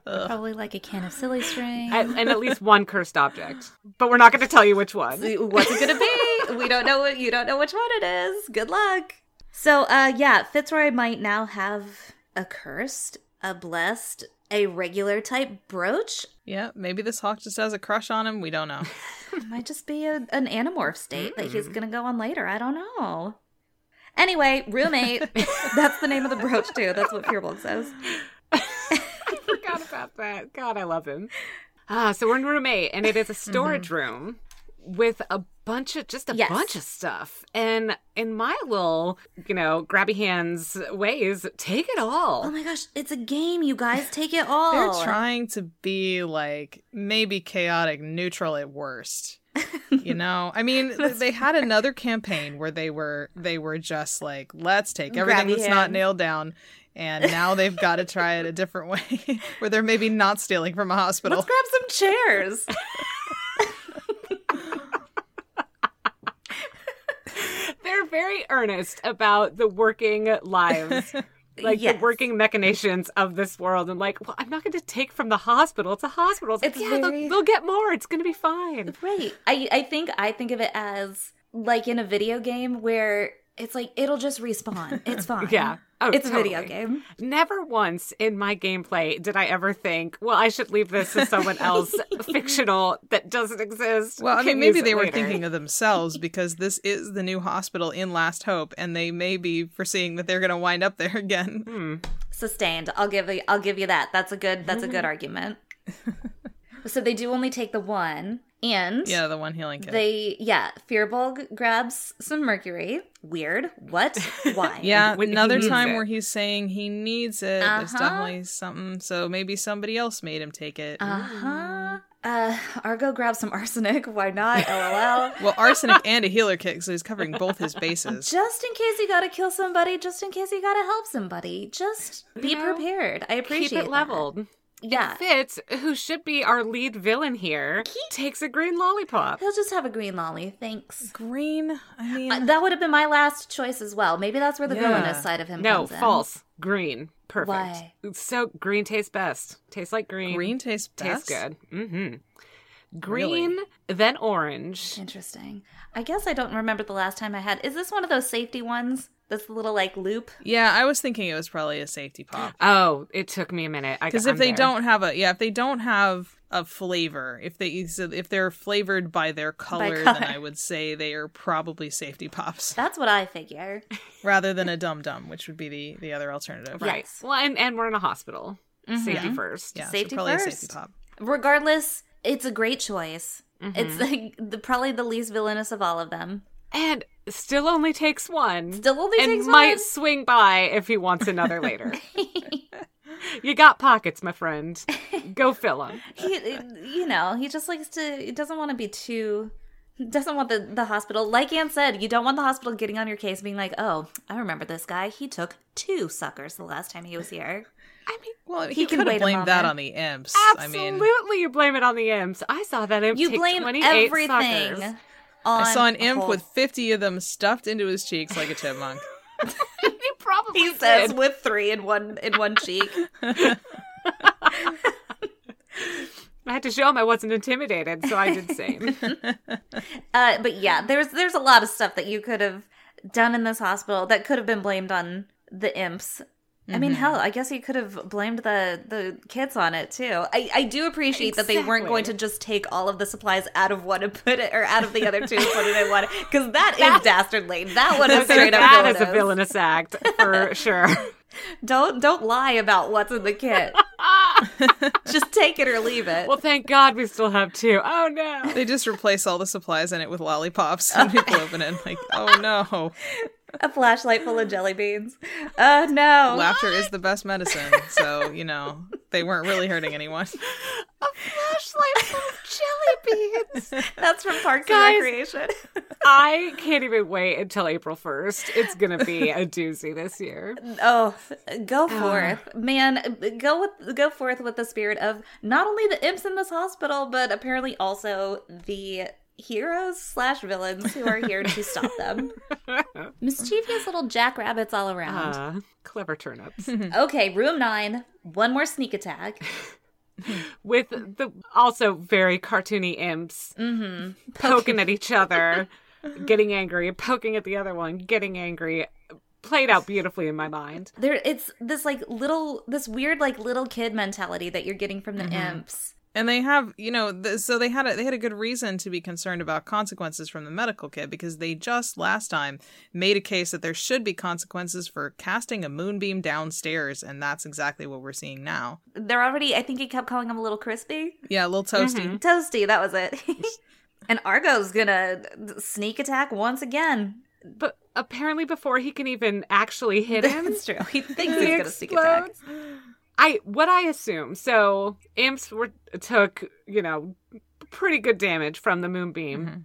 Probably like a can of silly string. and, and at least one cursed object. But we're not going to tell you which one. What's it gonna be? We don't know. You don't know which one it is. Good luck. So, uh, yeah, Fitzroy might now have a cursed, a blessed, a regular type brooch. yeah, maybe this hawk just has a crush on him. We don't know. *laughs* Might just be a, an anamorph state that he's gonna go on later. I don't know. Anyway, roommate. *laughs* *laughs* That's the name of the brooch too. That's what Firbolg says. I forgot about that. God, I love him. Ah, so we're in room eight, and it is a storage room with a bunch of just a Yes. bunch of stuff. And in my little, you know, grabby hands ways, take it all. Oh my gosh, it's a game, you guys. Take it all. They're trying to be like maybe chaotic neutral at worst. *laughs* You know, I mean, *laughs* they had another campaign where they were they were just like, let's take everything Grabby that's not nailed down, and now they've got to try it a different *laughs* way, where they're maybe not stealing from a hospital. Let's grab some chairs. They're very earnest about the working lives. *laughs* Like Yes. the working machinations of this world, and like, well, I'm not going to take from the hospital. It's a hospital. It's, like, It's yeah, they'll- they'll, get more. It's going to be fine. Right. I I think I think of it as like in a video game where it's like it'll just respawn. It's *laughs* fine. Yeah. Oh, it's a video game. Never once in my gameplay did I ever think, well, I should leave this to someone *laughs* else fictional that doesn't exist. Well, I mean, maybe it they were thinking of themselves because this is the new hospital in Last Hope, and they may be foreseeing that they're going to wind up there *laughs* again. Hmm. Sustained. I'll give you I'll give you that. That's a good that's a good *laughs* argument. so they do only take the one and Yeah, the one healing kit. they yeah, Firbolg grabs some mercury. Weird. What? *laughs* Why? yeah, when another time it. where he's saying he needs it. There's Uh-huh. definitely something. So maybe somebody else made him take it. Uh-huh. Uh Argo grabs some arsenic. Why not? *laughs* LOL. Well, arsenic and a healer kit, so he's covering both his bases. *laughs* just in case you gotta kill somebody, just in case you gotta help somebody, just be You know, prepared. I appreciate Keep it that. leveled. Yeah, Fitz, who should be our lead villain here, he takes a green lollipop. he'll just have a green lolly. Thanks. Green. I mean, Uh, that would have been my last choice as well. Maybe that's where the Yeah. villainous side of him No, comes in. false. Green. Perfect. Why? So green tastes best. Tastes like green. green tastes tastes good. Mm-hmm. Really? Green, then orange. Interesting. I guess I don't remember the last time I had. Is this one of those safety ones? This little like loop. Yeah, I was thinking it was probably a safety pop. *gasps* Oh, it took me a minute. Because if they don't have a yeah, if they don't have a flavor, if they if they're flavored by their color, color. then I would say they are probably safety pops *laughs* That's what I figure. *laughs* rather than a dum dum, which would be the the other alternative. right. Yes. Well, and, and we're in a hospital. Safety Yeah. first. Yeah, Safety so probably a first. safety pop. Regardless, it's a great choice. It's Mm-hmm. like *laughs* the probably the least villainous of all of them. And still only takes one. Still only and takes might one. swing by if he wants another later. *laughs* *laughs* you got pockets, my friend. Go fill them. he you know he just likes to he doesn't want to be too doesn't want the the hospital like Ann said you don't want the hospital getting on your case being like oh i remember this guy he took two suckers the last time he was here I mean, Well, he, He can could wait have a blamed that on the imps. I absolutely, mean, you blame it on the imps. I saw that imp you take blame 28 everything suckers. On. I saw an imp whole- with 50 of them stuffed into his cheeks like a chipmunk. *laughs* he probably He says with three in one in one cheek. I had to show him I wasn't intimidated, so I did same. *laughs* Uh, but yeah, there's there's a lot of stuff that you could have done in this hospital that could have been blamed on the imps. I mean, Mm-hmm. hell, I guess you could have blamed the the kids on it too. I, I do appreciate that they weren't going to just take all of the supplies out of one and put it, or out of the other two and put it in one, because *laughs* that is dastardly. That one is straight up that is a villainous. villainous act for *laughs* sure. Don't don't lie about what's in the kit. *laughs* just take it or leave it. Well, thank God we still have two. Oh no. They just replace all the supplies in it with lollipops and people open it. Like, oh no. A flashlight full of jelly beans. Oh no! Laughter is the best medicine. So, you know, they weren't really hurting anyone. A flashlight full of jelly beans. That's from Parks Guys. and Recreation. I can't even wait until April 1st. It's going to be a doozy this year. Oh, go forth, man! Go with go forth with the spirit of not only the imps in this hospital, but apparently also the heroes slash villains who are here to stop them. *laughs* Mischievous little jackrabbits all around. Uh, clever turnips. *laughs* *laughs* Okay, room nine. One more sneak attack. With the also very cartoony imps poking at each other, getting angry, poking at the other one, getting angry. Played out beautifully in my mind. There, it's this like little, this weird like little kid mentality that you're getting from the imps. And they have, you know, th- so they had a, they had a good reason to be concerned about consequences from the medical kit because they just last time made a case that there should be consequences for casting a moonbeam downstairs, and that's exactly what we're seeing now. They're already. I think he kept calling them a little crispy. Yeah, a little toasty. Mm-hmm. Toasty, that was it. *laughs* and Argo's gonna sneak attack once again. But apparently, before he can even actually hit *laughs* him, That's true. He thinks he he's gonna sneak attack. Explodes. I what I assume. So imps were took you know pretty good damage from the moonbeam. Mm-hmm.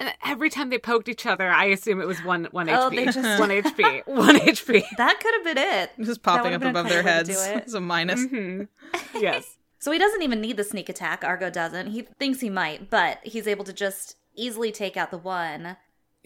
And every time they poked each other, I assume it was one one Oh, HP. they just- *laughs* one HP. *laughs* One HP. That could have been it. Just popping up above their clever way to heads. do it. It's a minus. hmm Yes. *laughs* So he doesn't even need the sneak attack. Argo doesn't. He thinks he might, but he's able to just easily take out the one.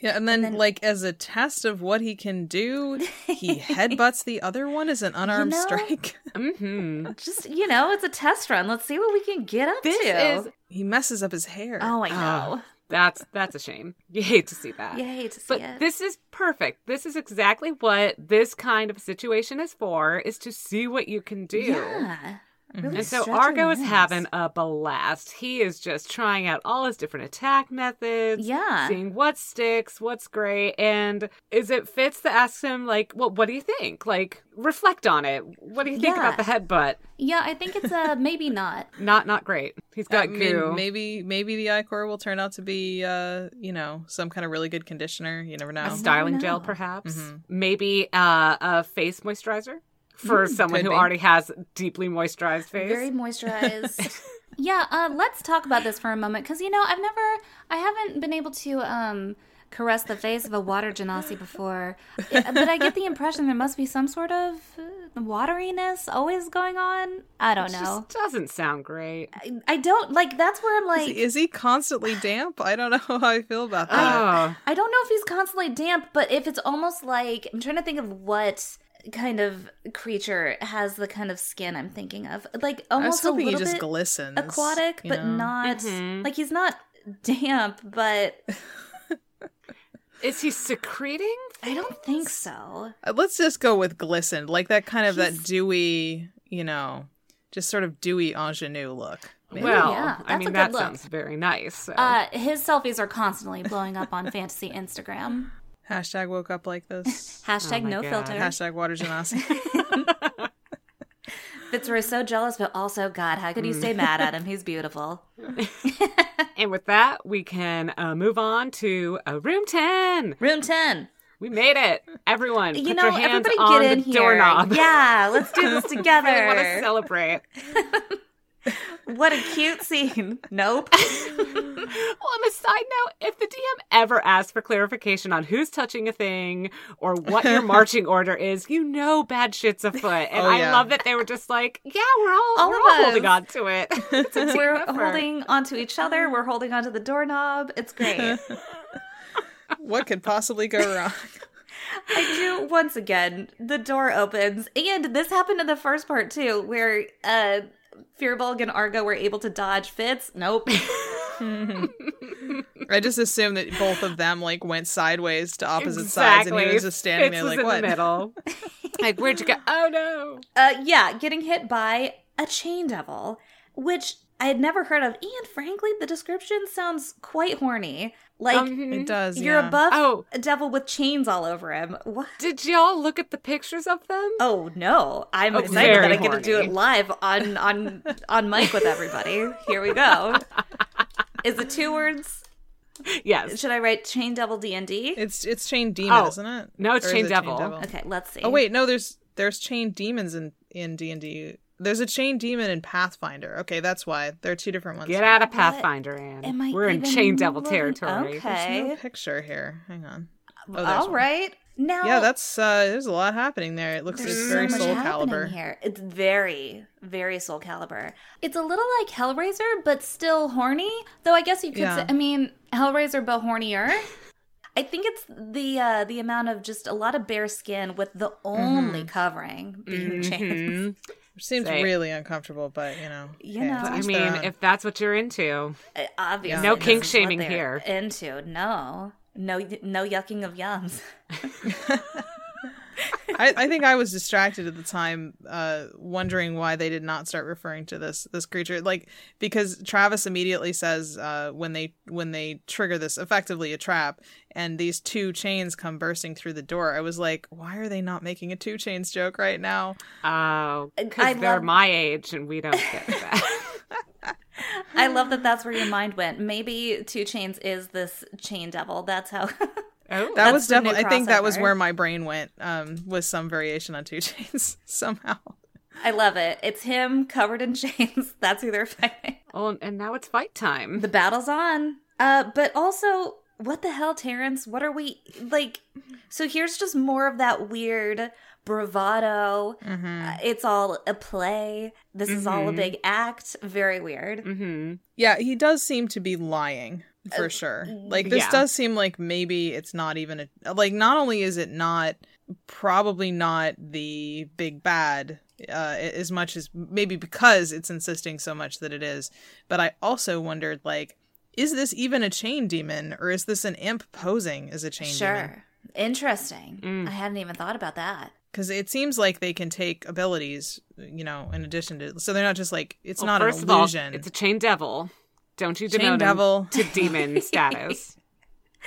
Yeah, and then, then- like as a test of what he can do, he *laughs* headbutts the other one as an unarmed know, strike. *laughs* hmm Just you know, it's a test run. Let's see what we can get up This to. is he messes up his hair. oh, I know. that's that's a shame. You hate to see that. you hate to see But it. this is perfect. This is exactly what this kind of situation is for, is to see what you can do. yeah. Really And so Argo is having a blast. He is just trying out all his different attack methods. Yeah. Seeing what sticks, what's great. And is it Fitz that asks him, like, well, what do you think? Like, reflect on it. What do you think Yeah. about the headbutt? Yeah, I think it's a *laughs* maybe not. Not not great. He's got mean, goo. maybe maybe the Ichor will turn out to be, uh, you know, some kind of really good conditioner. You never know. a styling gel, perhaps. Mm-hmm. Maybe uh, a face moisturizer for *laughs* someone could who be. already has deeply moisturized face. Very moisturized. *laughs* yeah, uh, let's talk about this for a moment because you know I've never, I haven't been able to um, caress the face of a water genasi before, but I get the impression there must be some sort of uh, wateriness always going on. I don't know. Just doesn't sound great. I, I don't like. That's where I'm Is like. he, is he constantly damp? I don't *laughs* know how I feel about that. Oh, I don't know if he's constantly damp, but if it's almost like I'm trying to think of what kind of creature has the kind of skin I'm thinking of, like I was almost a hoping he little just bit glistens. aquatic, but know? not Mhm. like he's not damp, but *laughs* is he secreting? I don't think so. Uh, Let's just go with glistened, like that kind of He's- that dewy, you know, just sort of dewy ingenue look. Maybe. Well, yeah, I mean that look. sounds very nice. So. Uh, his selfies are constantly blowing up on fantasy Instagram. Hashtag woke up like this. *laughs* Hashtag Oh no God. filter. Hashtag water genasi. Fitzroy is *laughs* so jealous, but also, God, how could you stay mad at him? He's beautiful. *laughs* and with that, we can uh, move on to uh, room ten. Room 10. We made it, everyone. You put know, your hands everybody on get in the here. doorknob. Yeah, let's do this together. really want to celebrate. What a cute scene. Nope. *laughs* Well, on a side note, if the DM ever asks for clarification on who's touching a thing or what your *laughs* marching order is, you know bad shit's afoot. And Oh, I love that they were just like, yeah, we're all, All we're all us. holding on to it. *laughs* It's a We're effort. holding onto each other. We're holding onto the doorknob. It's great. what could possibly go wrong? I do once again. The door opens, and this happened in the first part too, where uh Firbolg and Argo were able to dodge Fitz. Nope. *laughs* I just assumed that both of them like went sideways to opposite sides, and he was just standing Fitz there was like, in "What?" the middle. *laughs* like, where'd you go? Oh no! Uh, yeah, getting hit by a chain devil, which I had never heard of, and frankly, the description sounds quite horny. Like Um, It does. you're yeah. a buff Oh. devil with chains all over him. What? Did y'all look at the pictures of them? Oh no! I'm Oh, excited that I get to do it live on on on mic with everybody. Here we go. Is it two words? Yes. Should I write chain devil D and D? It's it's chain demon, Oh. isn't it? No, it's Or is chain devil. Okay, let's see. Oh wait, no. There's there's chain demons in in D and D. There's a chain demon in Pathfinder. Okay, that's why there are two different ones. Get out of Pathfinder, Anne. Am I We're in Chain Devil looking- territory. Okay. There's no picture here. Hang on. Oh, All one. right. Now, Yeah, that's uh there's a lot happening there. It looks there's it's very much Soulcalibur here. It's very, very Soulcalibur. It's a little like Hellraiser, but still horny. Though I guess you could. Yeah. Say, I mean, Hellraiser, but hornier. *laughs* I think it's the uh, the amount of just a lot of bare skin with the only Mm-hmm. covering being chains. Which seems Say- really uncomfortable, but you know. You hey, know. I mean, if that's what you're into, Uh, Obviously, No this kink shaming here. Into no, no, no yucking of yums. *laughs* *laughs* I, I think I was distracted at the time, uh, wondering why they did not start referring to this this creature. Like because Travis immediately says uh, when they when they trigger this effectively a trap, and these two chains come bursting through the door. I was like, why are they not making a two chains joke right now? oh, because they're love- my age and we don't get *laughs* that. I love that that's where your mind went. Maybe Two Chains is this chain devil. That's how. *laughs* oh, That was definitely. I think that was where my brain went. Um, was some variation on two *laughs* chains *laughs* somehow. I love it. It's him covered in *laughs* chains. That's who they're fighting. oh, and now it's fight time. The battle's on. Uh, but also, what the hell, Terrence? What are we like? So here's just more of that weird bravado. Uh, it's all a play. This is all a big act. Very weird. hmm Yeah, he does seem to be lying for sure. Like this yeah. does seem like maybe it's not even a like not only is it not probably not the big bad uh as much as maybe because it's insisting so much that it is, but I also wondered like is this even a chain demon or is this an imp posing as a chain Sure. demon? Interesting. I hadn't even thought about that. Because it seems like they can take abilities, you know, in addition to so they're not just like it's Well, not first an of all, illusion. it's a chain devil. Don't you Chain demote him devil. to demon *laughs* status?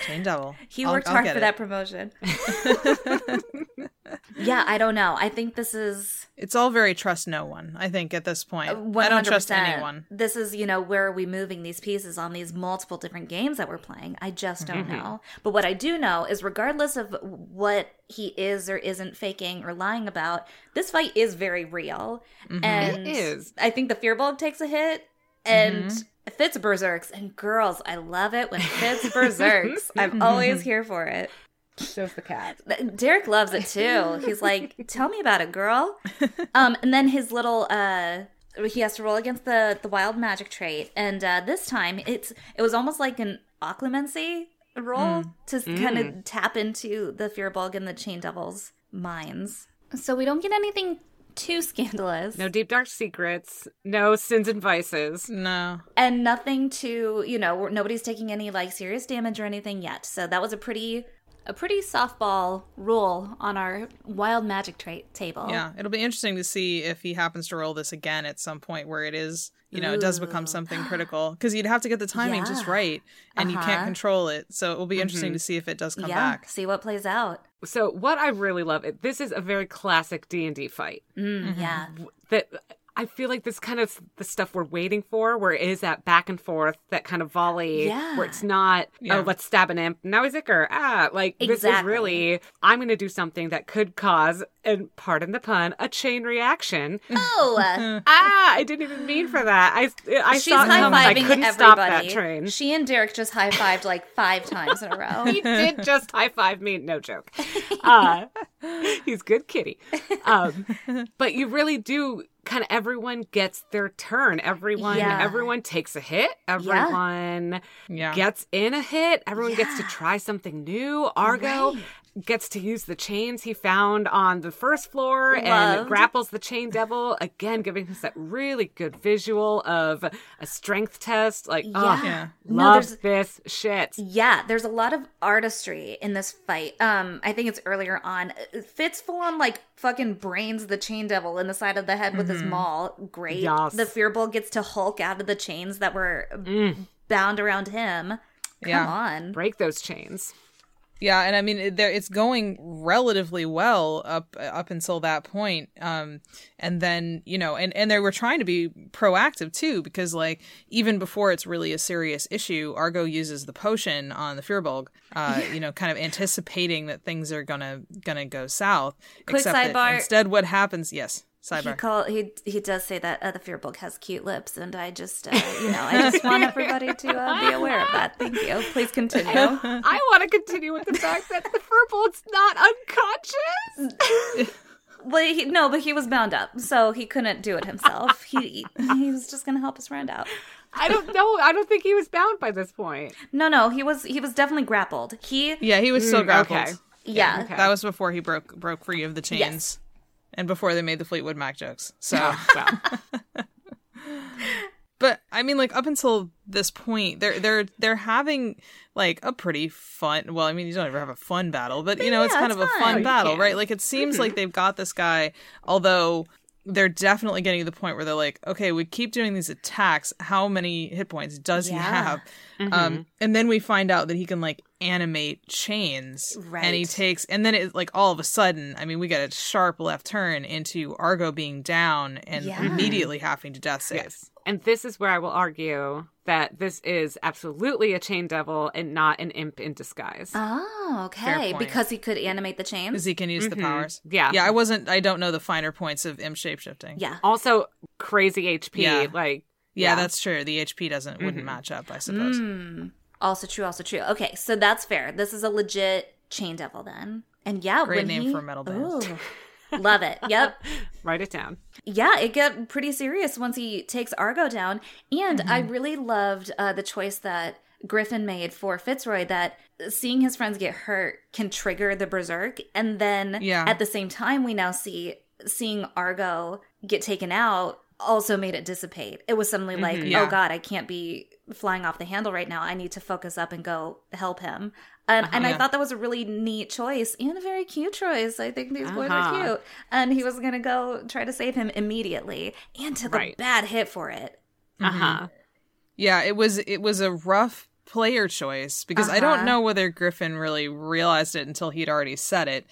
chain devil. He I'll- worked I'll hard for it. that promotion. *laughs* *laughs* yeah, I don't know. I think this is It's all very trust no one. I think at this point, Uh, one I don't trust anyone. This is, you know, where are we moving these pieces on these multiple different games that we're playing? I just don't Mm-hmm. know. But what I do know is, regardless of what he is or isn't faking or lying about, this fight is very real, Mm-hmm. and It is. I think the Firbolg takes a hit, and. Mm-hmm. Fitz berserks and girls, I love it when Fitz *laughs* berserks. I'm always here for it. Shows the cat. Derek loves it too. He's like, *laughs* "Tell me about it, girl." *laughs* Um, and then his little uh, he has to roll against the the wild magic trait, and uh, this time it's it was almost like an occlumency roll to kind of tap into the Firbolg and the chain devil's minds. So we don't get anything too scandalous, No deep dark secrets. No sins and vices. No, and nothing to, you know nobody's taking any like serious damage or anything yet. So that was a pretty a pretty softball roll on our wild magic trait table. yeah, it'll be interesting to see if he happens to roll this again at some point where it is, you know, it does become something critical because you'd have to get the timing just right, and you Uh-huh. can't control it. So it will be interesting to see if it does come yeah, back. see what plays out. So what I really love it. This is a very classic D and D fight. Mm, Yeah, That I feel like this kind of the stuff we're waiting for, where it is that back and forth, that kind of volley, Yeah. where it's not Yeah. oh let's stab an imp now he's icker ah like this is really I'm going to do something that could cause and pardon the pun a chain reaction. Oh, *laughs* ah, I didn't even mean for that. I I she's saw coming. I couldn't everybody. stop that train. She and Derek just high fived like five times in a row. he did *laughs* just high five me. No joke. *laughs* Uh, he's good kitty. Um, but you really do kind of everyone gets their turn. Everyone Yeah. everyone takes a hit. Everyone Yeah. gets in a hit. Everyone gets to try something new. Argo Right. Gets to use the chains he found on the first floor and grapples the chain devil again, giving us that really good visual of a strength test. Like, oh, Yeah. No, love there's- this shit. Yeah, there's a lot of artistry in this fight. Um, I think it's earlier on. Fitz full on like fucking brains the chain devil in the side of the head with his maul. Great. Yes. The Firbolg gets to Hulk out of the chains that were bound around him. Come Yeah. on. Break those chains. Yeah, and I mean it- there it's going relatively well up up until that point. Um and then, you know, and and they were trying to be proactive too because like even before it's really a serious issue, Argo uses the potion on the Firbolg, uh, you know, kind of anticipating that things are going to go south. Quick that sidebar. instead what happens, yes, He call he he does say that uh, the Firbolg has cute lips, and I just uh, you know I *laughs* just want everybody to uh, be aware of that. Thank you. Please continue. *laughs* I want to continue with the fact that the Firbolg's not unconscious. *laughs* well, he, no, but he was bound up, so he couldn't do it himself. He he was just gonna help his friend out. I don't know. I don't think he was bound by this point. No, no, he was he was definitely grappled. He yeah, he was still Mm, grappled. okay. yeah. okay. That was before he broke broke free of the chains. Yes. And before they made the Fleetwood Mac jokes. So Oh, well. *laughs* But I mean, like up until this point, they're they're they're having like a pretty fun. Well, I mean, you don't ever have a fun battle, but you know, it's kind it's of a fun. fun Oh, battle, right? Like it seems like they've got this guy, although they're definitely getting to the point where they're like, okay, we keep doing these attacks. How many hit points does he Yeah. have? Um, and then we find out that he can like animate chains, Right. and he takes, and then it like all of a sudden, I mean, we get a sharp left turn into Argo being down and Yeah. immediately having to death save. yes. And this is where I will argue that this is absolutely a chain devil and not an imp in disguise. Oh, Fair okay. point. Because he could animate the chains. Because he can use the powers. Yeah. Yeah, I wasn't I don't know the finer points of imp shapeshifting. Yeah. also, crazy HP. Yeah. Like, Yeah, Yeah. that's true. The HP doesn't wouldn't match up, I suppose. Mm. Also true. Also true. Okay, so that's fair. This is a legit chain devil then. And yeah, Great name he- for a metal band. Ooh. Love it. *laughs* Yep. write it down. yeah, it got pretty serious once he takes Argo down. And I Mm-hmm. really loved uh, the choice that Griffin made for Fitzroy that seeing his friends get hurt can trigger the berserk. And then Yeah. at the same time, we now see seeing Argo get taken out also made it dissipate. It was suddenly like, Mm-hmm. Yeah. oh God, I can't be flying off the handle right now. I need to focus up and go help him. And, and I Yeah. thought that was a really neat choice and a very cute choice. I think these boys are Uh-huh. cute. And he was going to go try to save him immediately and took a Right. bad hit for it. Uh huh. Yeah, it was it was a rough player choice because I Uh-huh. don't know whether Griffin really realized it until he'd already said it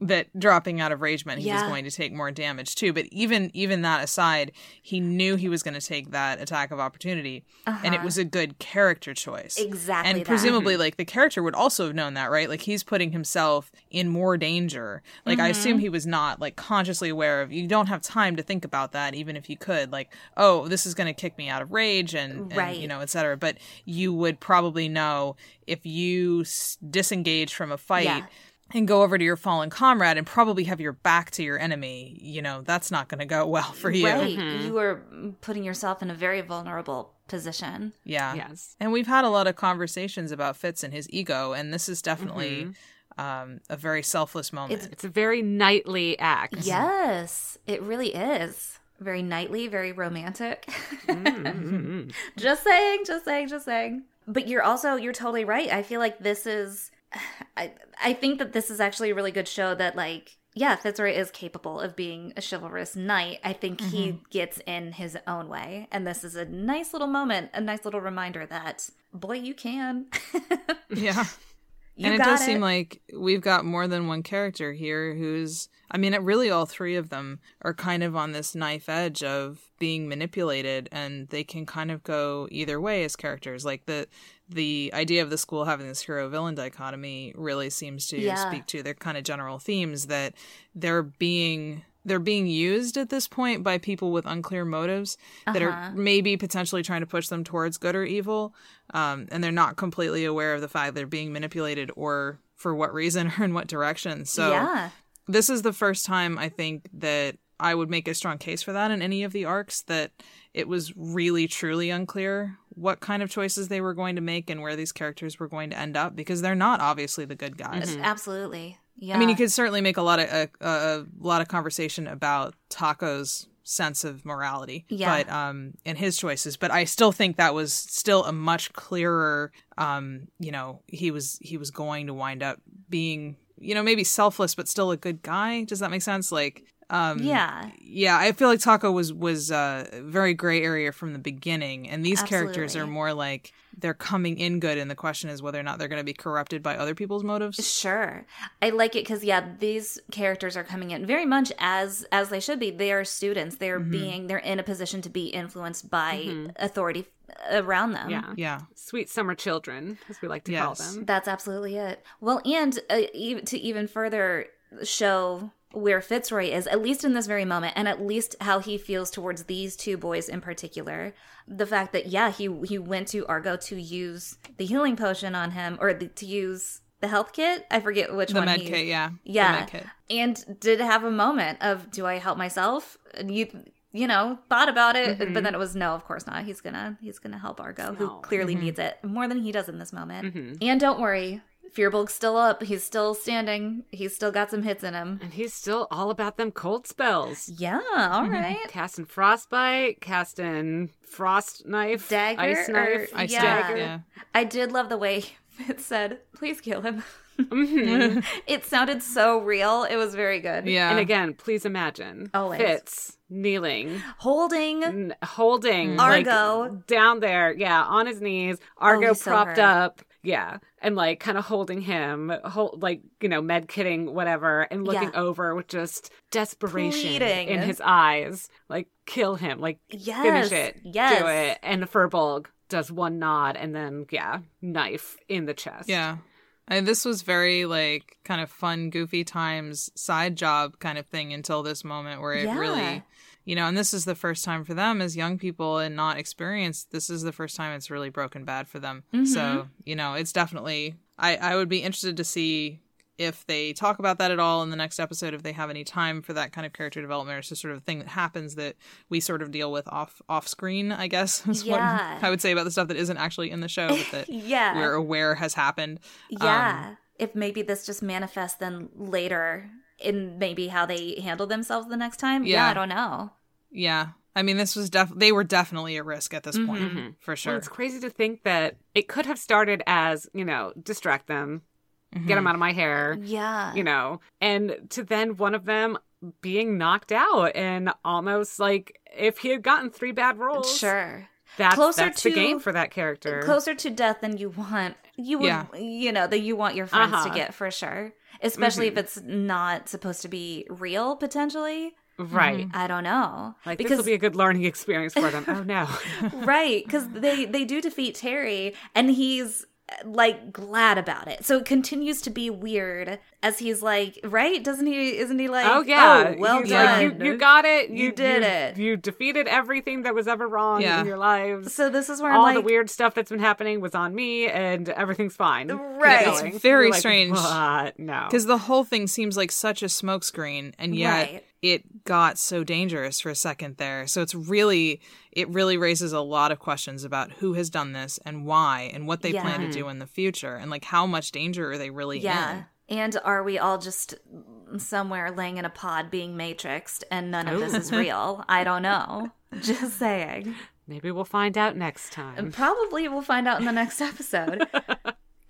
that dropping out of rage meant he was going to take more damage too. But even even that aside, he knew he was going to take that attack of opportunity, and it was a good character choice. Uh-huh. Exactly and that. presumably like the character would also have known that right like he's putting himself in more danger like i Mm-hmm. assume he was not like consciously aware of you don't have time to think about that even if you could like oh this is going to kick me out of rage and, and you know etc but you would probably know if you s- disengage from a fight Yeah. And go over to your fallen comrade and probably have your back to your enemy you know that's not going to go *laughs* well for you Right. Mm-hmm. You are putting yourself in a very vulnerable position. yeah Yes. And we've had a lot of conversations about Fitz and his ego, and this is definitely mm-hmm. um, a very selfless moment. It's- It's a very knightly act. Yes, it really is. Very knightly, very romantic. Mm-hmm. *laughs* just saying, just saying, just saying. But you're also you're totally right. I feel like this is I I think that this is actually a really good show that like yeah, Fitzroy is capable of being a chivalrous knight. I think he mm-hmm. gets in his own way. And this is a nice little moment, a nice little reminder that boy, you can. *laughs* yeah. You and it does seem like we've got more than one character here who's, I mean, it really all three of them are kind of on this knife edge of being manipulated, and they can kind of go either way as characters. Like the the idea of the school having this hero villain dichotomy really seems to Yeah. speak to their kind of general themes that they're being they're being used at this point by people with unclear motives that Uh-huh. are maybe potentially trying to push them towards good or evil um, and they're not completely aware of the fact they're being manipulated or for what reason *laughs* or in what direction so yeah. this is the first time I think that I would make a strong case for that in any of the arcs that it was really truly unclear what kind of choices they were going to make and where these characters were going to end up because they're not obviously the good guys. Absolutely. Yeah. I mean, you could certainly make a lot of a, a, a lot of conversation about Taco's sense of morality, Yeah. but um, and his choices. But I still think that was still a much clearer. Um, you know, he was he was going to wind up being, you know, maybe selfless, but still a good guy. Does that make sense? Like, um, Yeah. yeah. I feel like Taco was was uh, very gray area from the beginning, and these characters are more like they're coming in good, and the question is whether or not they're going to be corrupted by other people's motives. Sure. I like it cuz yeah, these characters are coming in very much as as they should be. They are students. They're Mm-hmm. being they're in a position to be influenced by authority around them. Yeah. Yeah. Sweet summer children, as we like to call them. That's absolutely it. Well, and uh, e- to even further show where Fitzroy is, at least in this very moment, and at least how he feels towards these two boys in particular, the fact that yeah, he he went to Argo to use the healing potion on him, or the, to use the health kit. I forget which The one. The med he, kit, yeah. Yeah, The med kit. and did have a moment of do I help myself? And you you know thought about it, mm-hmm. but then it was no, of course not. He's gonna he's gonna help Argo, who No. clearly mm-hmm. needs it more than he does in this moment. Mm-hmm. And don't worry, Firbolg's still up. He's still standing. He's still got some hits in him. And he's still all about them cold spells. Yeah, all right. Casting frostbite, casting frost knife, Dagger ice or- knife, Ice Yeah. dagger, yeah. I did love the way *laughs* Fitz said, "Please kill him." Mhm. *laughs* it sounded so real. It was very good. Yeah. And again, please imagine Always. Fitz kneeling, Holding n- holding Argo. like, down there, yeah, on his knees, Argo Oh, he's so propped up, yeah, and like kind of holding him, hold, like you know, med kidding, whatever, and looking Yeah. over with just desperation Pleading. in his eyes, like kill him, like Yes. finish it, Yes. do it, and the Firbolg does one nod and then yeah, knife in the chest, Yeah. And this was very like kind of fun, goofy times, side job kind of thing until this moment where it Yeah. really, you know, and this is the first time for them as young people and not experienced. This is the first time it's really broken bad for them. Mm-hmm. So, you know, it's definitely, I, I would be interested to see if they talk about that at all in the next episode, if they have any time for that kind of character development or it's just sort of thing that happens that we sort of deal with off off screen, I guess *laughs* is Yeah. what I would say about the stuff that isn't actually in the show, but that *laughs* Yeah. we're aware has happened. Yeah. if maybe this just manifests then later in maybe how they handle themselves the next time. Yeah, Yeah. I don't know. Yeah. I mean, this was def they were definitely a risk at this point, Mhm. for Well, sure. it's crazy to think that it could have started as, you know, distract them, get them out of my hair, Yeah. you know, and to then one of them being knocked out and almost like if he had gotten three bad rolls, Sure. that's, Closer that's the game for that character. Closer to death than you want. You would, Yeah. you know, that you want your friends Uh-huh. to get for sure. Especially if it's not supposed to be real, potentially. Right. Mm. I don't know. Like this because will be a good learning experience for them. oh no. *laughs* right because they they do defeat terry and he's like glad about it so it continues to be weird as he's like right doesn't he isn't he like Oh yeah. Oh, well He's done like, you, you got it. You did it. You defeated everything that was ever wrong Yeah. in your lives. so this is where all i'm the weird stuff that's been happening was on me and everything's fine. Right. It's very like, strange. What? No. Because the whole thing seems like such a smokescreen, and yet Right. It got so dangerous for a second there. So it's really, it really raises a lot of questions about who has done this and why, and what they plan to do in the future, and like how much danger are they really yeah in? and are we all just somewhere laying in a pod being matrixed and none of this is oh. *laughs* real i don't know *laughs* just saying Maybe we'll find out next time. probably we'll find out in the next episode *laughs*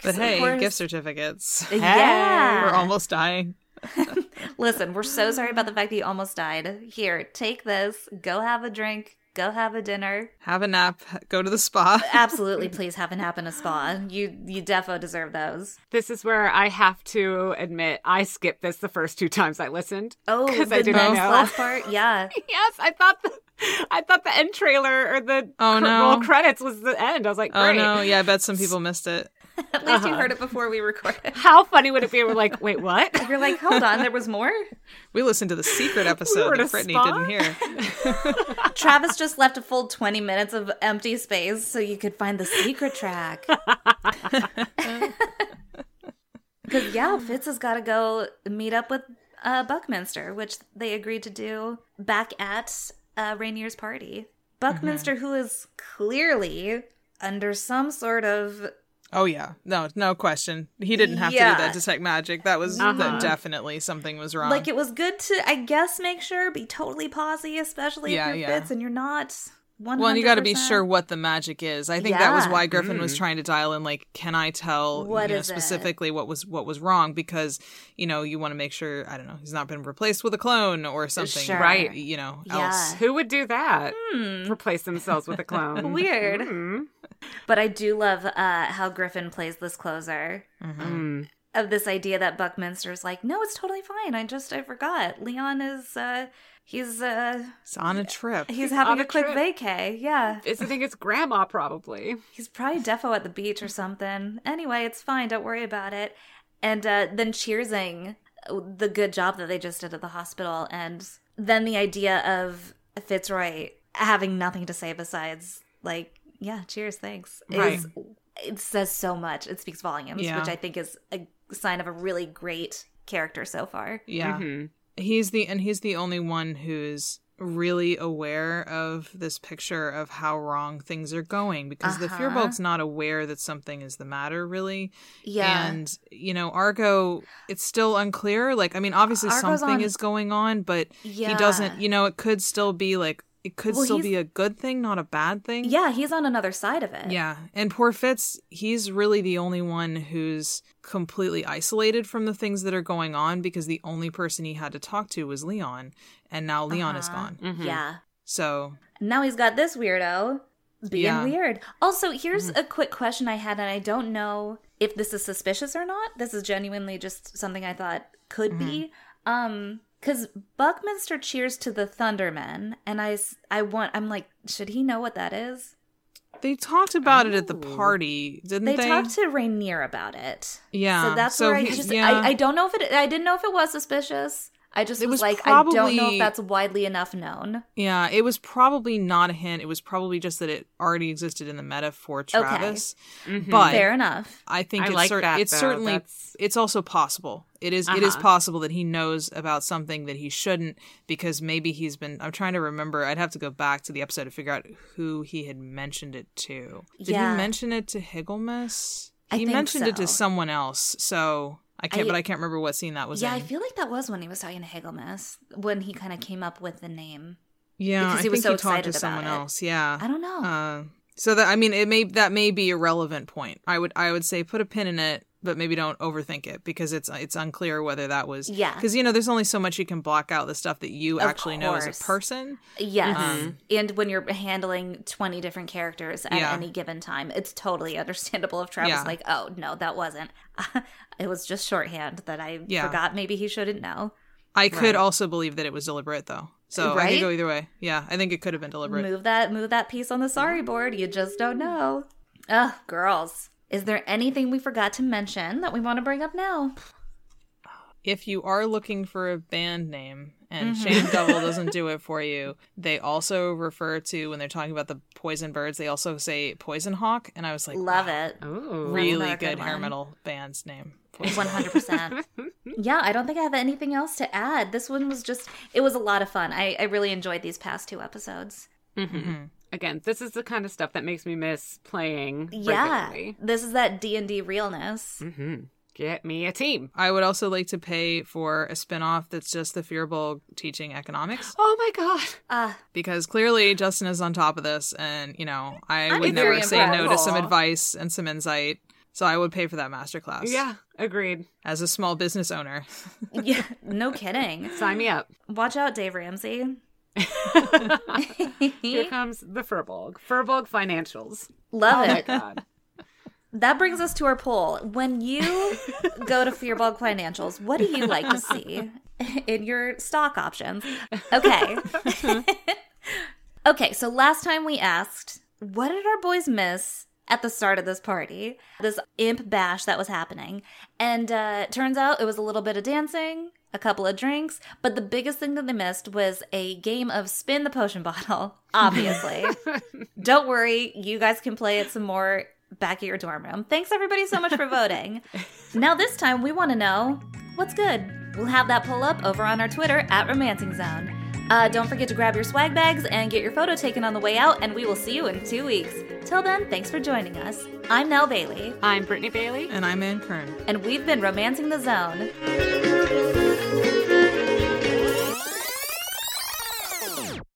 But hey, course- gift certificates. yeah We're almost dying. *laughs* Listen, we're so sorry about the fact that you almost died. Here, take this. Go have a drink. Go have a dinner. Have a nap. Go to the spa. *laughs* Absolutely, please have a nap in a spa. You you defo deserve those. This is where I have to admit I skipped this the first two times I listened. Oh, 'Cause the I didn't next know. last part, yeah. *laughs* Yes, I thought the *laughs* I thought the end trailer or the Oh, cr- no. roll credits was the end. I was like, Oh no! Yeah, I bet some people *laughs* missed it. At least you heard it before we recorded. *laughs* How funny would it be? We're like, wait, what? You're like, hold on, there was more. We listened to the secret episode were in that Brittany spa? didn't hear. Travis just left a full 20 minutes of empty space so you could find the secret track. Because, yeah, Fitz has got to go meet up with uh, Buckminster, which they agreed to do back at uh, Rainier's party. Buckminster, who is clearly under some sort of Oh yeah, no, no question. He didn't have to do that detect magic. That was Uh-huh. that definitely something was wrong. like it was good to I guess make sure be totally posy, especially Yeah, if you're yeah. Fitz and you're not. 100%. well, and you got to be sure what the magic is. I think that was why Griffin was trying to dial in. Like, can I tell What you know, is it? specifically what was what was wrong? Because you know you want to make sure I don't know he's not been replaced with a clone or something, Sure. Right. You know, Yeah. else. Who would do that? Hmm. Replace themselves with a clone. *laughs* Weird. Hmm. But I do love uh, how Griffin plays this closer. Hmm. Of this idea that Buckminster's like, no, it's totally fine. I just I forgot. Leon is uh he's uh It's on a trip. he's having a, a quick trip. vacay. Yeah. It's, I think it's grandma probably. He's probably defo at the beach or something. Anyway, it's fine. Don't worry about it. And uh, then cheersing the good job that they just did at the hospital, and then the idea of Fitzroy having nothing to say besides like, yeah, cheers, thanks. Right. Is, it says so much. It speaks volumes, Yeah. which I think is a sign of a really great character so far. Yeah. Mhm. He's the and he's the only one who's really aware of this picture of how wrong things are going because the Uh-huh. Firbolg's not aware that something is the matter really. Yeah. And you know, Argo it's still unclear. Like I mean obviously Argo's something on- is going on, but Yeah. he doesn't you know, it could still be like it could Well, still be a good thing, not a bad thing. yeah, he's on another side of it. Yeah, and poor Fitz, he's really the only one who's completely isolated from the things that are going on because the only person he had to talk to was Leon, and now Leon is Uh-huh. gone. Mhm. Yeah. So, now he's got this weirdo being Yeah. weird. Also, here's Mm-hmm. a quick question I had, and I don't know if this is suspicious or not. This is genuinely just something I thought could be. Mm-hmm. Um, because Buckminster cheers to the Thundermen, and I, I want, I'm like, should he know what that is? they talked about it at the party, didn't They, they? talked to Rainier about it. yeah. So that's so where I just, yeah. I, I don't know if it, I didn't know if it was suspicious. I just It was, was like, I don't know if that's widely enough known. Yeah, it was probably not a hint. It was probably just that it already existed in the meta for Travis. Mhm. But Fair enough. I think I it's, like cer- that, it's though. certainly That's- it's also possible. It is it is Uh-huh. possible that he knows about something that he shouldn't because maybe he's been I'm trying to remember. I'd have to go back to the episode to figure out who he had mentioned it to. Did Yeah. he mention it to Higglemus? I He think mentioned it to someone else. So I can't I- but I can't remember what scene that was Yeah, in. I feel like that was when he was talking to Higglemas, when he kind of came up with the name. yeah, because I he was think so he talked to excited someone about it. else. Yeah. I don't know. Uh, so that I mean, it may that may be a relevant point. I would I would say put a pin in it, but maybe don't overthink it because it's it's unclear whether that was Yeah. Because you know, there's only so much you can block out the stuff that you Of actually know as a person. yes. Um, and when you're handling 20 different characters at Yeah. any given time, it's totally understandable if Travis Yeah. like, oh, no, that wasn't. *laughs* it was just shorthand that I Yeah. forgot maybe he shouldn't know. I could Right. also believe that it was deliberate though. So I could go either way. Yeah, I think it could have been deliberate. Move that move that piece on the sorry board. You just don't know. Ugh, girls. Is there anything we forgot to mention that we want to bring up now? If you are looking for a band name and Mm-hmm. Shane *laughs* Devil doesn't do it for you, they also refer to when they're talking about the poison birds, they also say poison hawk, and I was like, Love wow, it. Ooh. really another good, good hair metal band's name. One hundred percent. *laughs* Yeah, I don't think I have anything else to add. This one was just it was a lot of fun. I, I really enjoyed these past two episodes. Mm-hmm. Again, this is the kind of stuff that makes me miss playing Yeah. regularly. This is that D and D realness. hmm Get me a team. I would also like to pay for a spin-off that's just the Firbolg teaching economics Oh my god. Ah, because clearly Justin is on top of this and you know, I I'm would never say no to some advice and some insight. So I would pay for that masterclass. Yeah, agreed. As a small business owner. *laughs* yeah, no kidding. Sign me up. Watch out, Dave Ramsey. Here comes the Firbolg. Firbolg financials. Love Oh my it. god. That brings us to our poll. When you go to Firbolg Financials, what do you like to see in your stock options? Okay. *laughs* okay, so last time we asked, what did our boys miss at the start of this party? This imp bash that was happening. And uh turns out it was a little bit of dancing, a couple of drinks, but the biggest thing that they missed was a game of spin the potion *laughs* bottle, obviously. *laughs* Don't worry, you guys can play it some more back at your dorm room. Thanks everybody so much for *laughs* voting. now this time we want to know what's good. We'll have that pull up over on our Twitter at Romancing Zone. Uh, don't forget to grab your swag bags and get your photo taken on the way out, and we will see you in two weeks. Till then, thanks for joining us. I'm Nell Bailey, I'm Brittany Bailey. And I'm Ann Kern. and we've been Romancing the Zone.